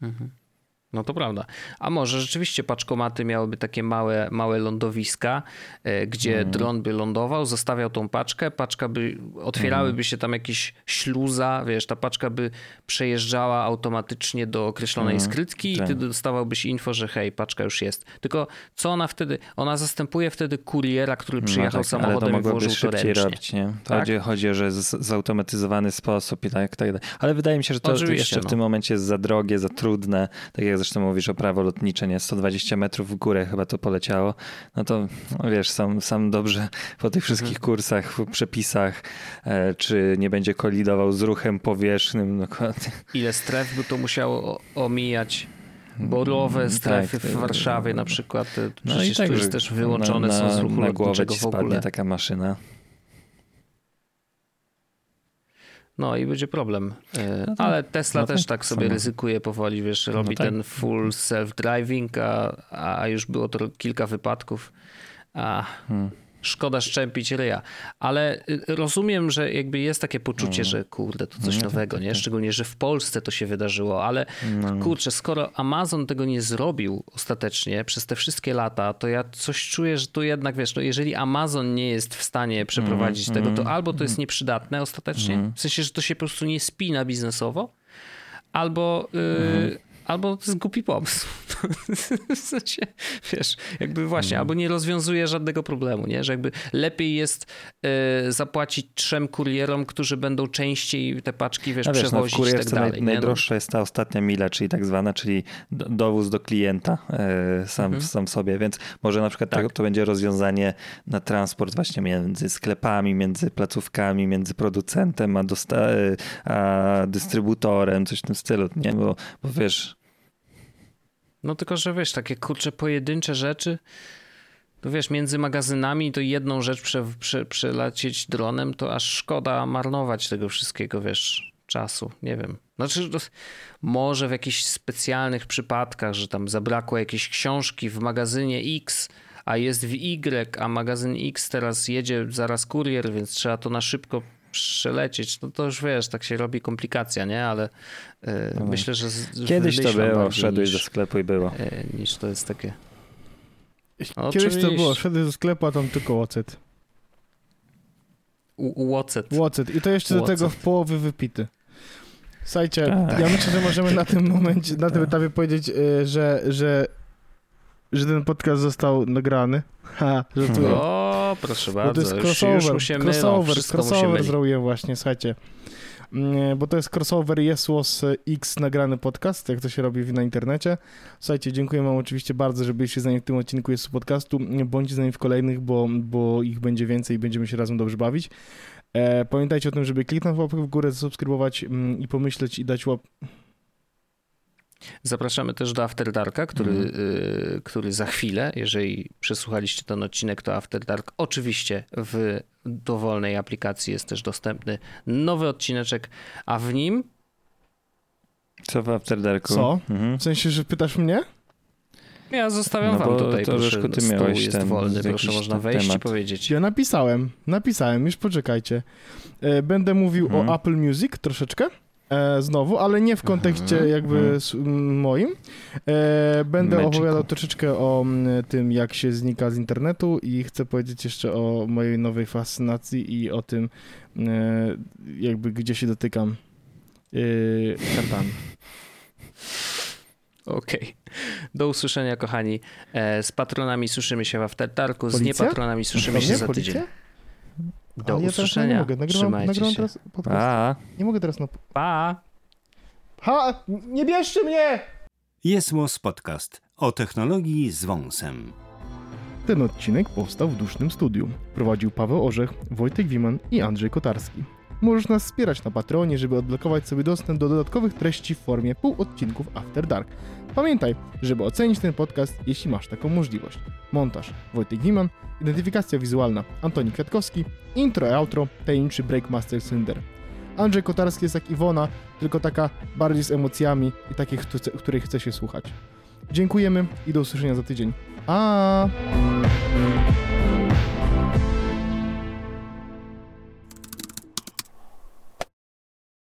[SPEAKER 1] Mhm. No to prawda. A może rzeczywiście paczkomaty miałyby takie małe, małe lądowiska, e, gdzie mm. dron by lądował, zostawiał tą paczkę, paczka by, otwierałyby mm. się tam jakieś śluza, wiesz, ta paczka by przejeżdżała automatycznie do określonej mm. skrytki tak. i ty dostawałbyś info, że hej, paczka już jest. Tylko co ona wtedy, ona zastępuje wtedy kuriera, który no przyjechał no tak, samochodem ale to i włożył szybciej to robić,
[SPEAKER 3] nie? Tak? Chodzi, chodzi o, że z, zautomatyzowany sposób i tak, tak dalej. Ale wydaje mi się, że to Oczywiście, jeszcze w no. tym momencie jest za drogie, za trudne, tak jak zresztą mówisz o prawo lotnicze, nie 120 metrów w górę chyba to poleciało, no to no wiesz, sam, sam dobrze po tych wszystkich mhm. kursach, przepisach, e, czy nie będzie kolidował z ruchem powierzchnym. Dokładnie.
[SPEAKER 1] Ile stref by to musiało omijać? borowe mm, strefy tak, w Warszawie na przykład, no przecież i tak, też wyłączone na, są z ruchu na głowę ci spadnie
[SPEAKER 3] taka maszyna.
[SPEAKER 1] No i będzie problem. E, no Ale Tesla no też tak sobie samo. ryzykuje powoli, wiesz, no robi no tak. ten full self-driving, a, a już było to kilka wypadków. A, hmm szkoda szczępić ryja. Ale y, rozumiem, że jakby jest takie poczucie, no. że kurde, to coś no, nowego, tak, nie? Tak. Szczególnie, że w Polsce to się wydarzyło, ale no. kurczę, skoro Amazon tego nie zrobił ostatecznie przez te wszystkie lata, to ja coś czuję, że tu jednak, wiesz, no jeżeli Amazon nie jest w stanie przeprowadzić mm, tego, to albo to jest mm. nieprzydatne ostatecznie, w sensie, że to się po prostu nie spina biznesowo, albo... Yy, albo to jest głupi pomysł. w sensie, wiesz, jakby właśnie, mm. albo nie rozwiązuje żadnego problemu, nie? Że jakby lepiej jest y, zapłacić trzem kurierom, którzy będą częściej te paczki, wiesz, wiesz no, przewozić no, i tak dalej. Naj,
[SPEAKER 3] najdroższa jest ta ostatnia mila, czyli tak zwana, czyli dowóz do klienta y, sam, mm. sam sobie, więc może na przykład tak. to, to będzie rozwiązanie na transport właśnie między sklepami, między placówkami, między producentem a, dosta- y, a dystrybutorem, coś w tym stylu, nie? Bo, bo wiesz,
[SPEAKER 1] no tylko, że wiesz, takie kurcze pojedyncze rzeczy, to wiesz, między magazynami to jedną rzecz prze, prze, przelecieć dronem, to aż szkoda marnować tego wszystkiego, wiesz, czasu, nie wiem. Znaczy, może w jakichś specjalnych przypadkach, że tam zabrakło jakiejś książki w magazynie X, a jest w Y, a magazyn X teraz jedzie zaraz kurier, więc trzeba to na szybko przelecieć, no to już wiesz, tak się robi komplikacja, nie? Ale e, no. myślę, że...
[SPEAKER 3] Kiedyś to było, wszedłeś do sklepu i było.
[SPEAKER 1] E, niż to jest takie...
[SPEAKER 2] No, Kiedyś oczywiście. to było, wszedłeś do sklepu, a tam tylko łocet.
[SPEAKER 1] Łocet.
[SPEAKER 2] Łocet. I to jeszcze do tego w połowy wypity. Słuchajcie, tak. ja myślę, że możemy na tym momencie, na tym etapie powiedzieć, e, że, że, że ten podcast został nagrany. Ha, żartuję.
[SPEAKER 1] O, proszę bardzo.
[SPEAKER 2] Bo to jest crossover, już, już crossover, crossover zrobiłem właśnie, słuchajcie. Mm, bo to jest crossover Jesłos X nagrany podcast, jak to się robi na internecie. Słuchajcie, dziękuję wam oczywiście bardzo, że byliście z nami w tym odcinku Jesłos Podcastu. Bądźcie z nami w kolejnych, bo, bo ich będzie więcej i będziemy się razem dobrze bawić. E, pamiętajcie o tym, żeby kliknąć łapkę w górę, zasubskrybować mm, i pomyśleć i dać łap...
[SPEAKER 1] Zapraszamy też do After Darka, który, mm. y, który za chwilę, jeżeli przesłuchaliście ten odcinek, to After Dark oczywiście w dowolnej aplikacji jest też dostępny nowy odcineczek, a w nim...
[SPEAKER 3] Co w After Darku?
[SPEAKER 2] Co? Mhm. W sensie, że pytasz mnie?
[SPEAKER 1] Ja zostawiam
[SPEAKER 3] No
[SPEAKER 1] wam
[SPEAKER 3] bo
[SPEAKER 1] tutaj,
[SPEAKER 3] to,
[SPEAKER 1] proszę,
[SPEAKER 3] Leszku, ty
[SPEAKER 1] stół
[SPEAKER 3] miałeś
[SPEAKER 1] jest
[SPEAKER 3] ten
[SPEAKER 1] wolny, proszę, można wejść
[SPEAKER 3] temat.
[SPEAKER 1] i powiedzieć.
[SPEAKER 2] Ja napisałem, napisałem, już poczekajcie. E, Będę mówił
[SPEAKER 3] Mhm.
[SPEAKER 2] o Apple Music troszeczkę. E, znowu, ale nie w kontekście
[SPEAKER 1] Mhm.
[SPEAKER 2] jakby
[SPEAKER 3] Mhm.
[SPEAKER 2] moim. E, będę
[SPEAKER 3] Magicu.
[SPEAKER 2] opowiadał troszeczkę o tym, jak się znika z internetu i chcę powiedzieć jeszcze o mojej nowej fascynacji i o tym, e, jakby gdzie się dotykam e, kartami.
[SPEAKER 1] Okej. Do usłyszenia, kochani. E, Z patronami słyszymy się w Aftertarku, z
[SPEAKER 2] Policja?
[SPEAKER 1] niepatronami słyszymy się
[SPEAKER 2] Pewnie?
[SPEAKER 1] za
[SPEAKER 2] Policja?
[SPEAKER 1] Do
[SPEAKER 2] Ale ja teraz nie
[SPEAKER 1] usłyszenia.
[SPEAKER 2] mogę, nagrywam,
[SPEAKER 1] Trzymajcie
[SPEAKER 2] nagrywam
[SPEAKER 1] się.
[SPEAKER 2] teraz podcast.
[SPEAKER 3] A,
[SPEAKER 2] Nie mogę teraz na...
[SPEAKER 1] Pa!
[SPEAKER 2] Ha! Nie bierzcie mnie!
[SPEAKER 4] Jest Podcast o technologii z wąsem.
[SPEAKER 2] Ten odcinek powstał w dusznym studiu. Prowadził Paweł Orzech, Wojtek Wiman i Andrzej Kotarski. Możesz nas wspierać na Patronie, żeby odblokować sobie dostęp do dodatkowych treści w formie półodcinków After Dark. Pamiętaj, żeby ocenić ten podcast, jeśli masz taką możliwość. Montaż Wojtek Wiman, identyfikacja wizualna Antoni Kwiatkowski, intro i outro tajemniczy Breakmaster Cylinder. Andrzej Kotarski jest jak Iwona, tylko taka bardziej z emocjami i takich, której chce się słuchać. Dziękujemy i do usłyszenia za tydzień. A.